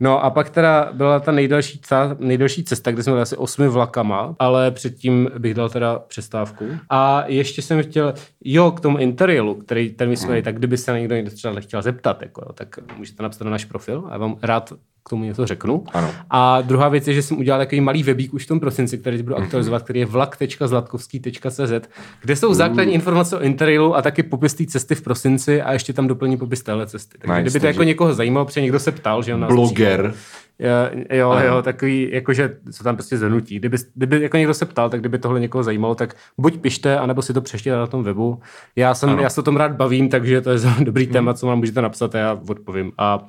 no a pak teda byla ta nejdelší, ta nejdelší cesta, kde jsme byli asi osmi vlakama, ale předtím bych dal teda přestávku. A ještě jsem chtěl, jo, k tomu interiéru, který ten jsme hmm. tak kdyby se na někdo třeba nechtěl zeptat, jako, jo, tak můžete napsat na náš profil a já vám rád k tomu něco řeknu. Ano. A druhá věc je, že jsem udělal takový malý webík už v tom prosinci, který budu mhm. aktualizovat, který je vlak.zlatkovský.cz, kde jsou základní informace o Interrailu a taky popis té cesty v prosinci a ještě tam doplní popis téhle cesty. Takže nice, kdyby to jako někoho zajímalo, protože někdo se ptal, že on nás Bloger. Jo, jo, jo, takový, jakože jsou tam prostě zanutí. Kdyby, kdyby jako někdo se ptal, tak kdyby tohle někoho zajímalo, tak buď pište, anebo si to přečtěte na tom webu. Já, jsem, já se o tom rád bavím, takže to je dobrý hmm. téma, co vám můžete napsat a já odpovím. A uh,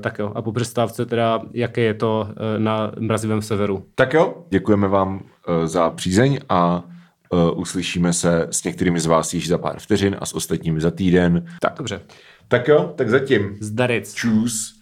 tak jo, a po přestávce teda, jaké je to uh, na mrazivém severu. Tak jo, děkujeme vám uh, za přízeň a uh, uslyšíme se s některými z vás již za pár vteřin a s ostatními za týden. Tak. Dobře. Tak jo, tak zatím. Zdaric. Čus.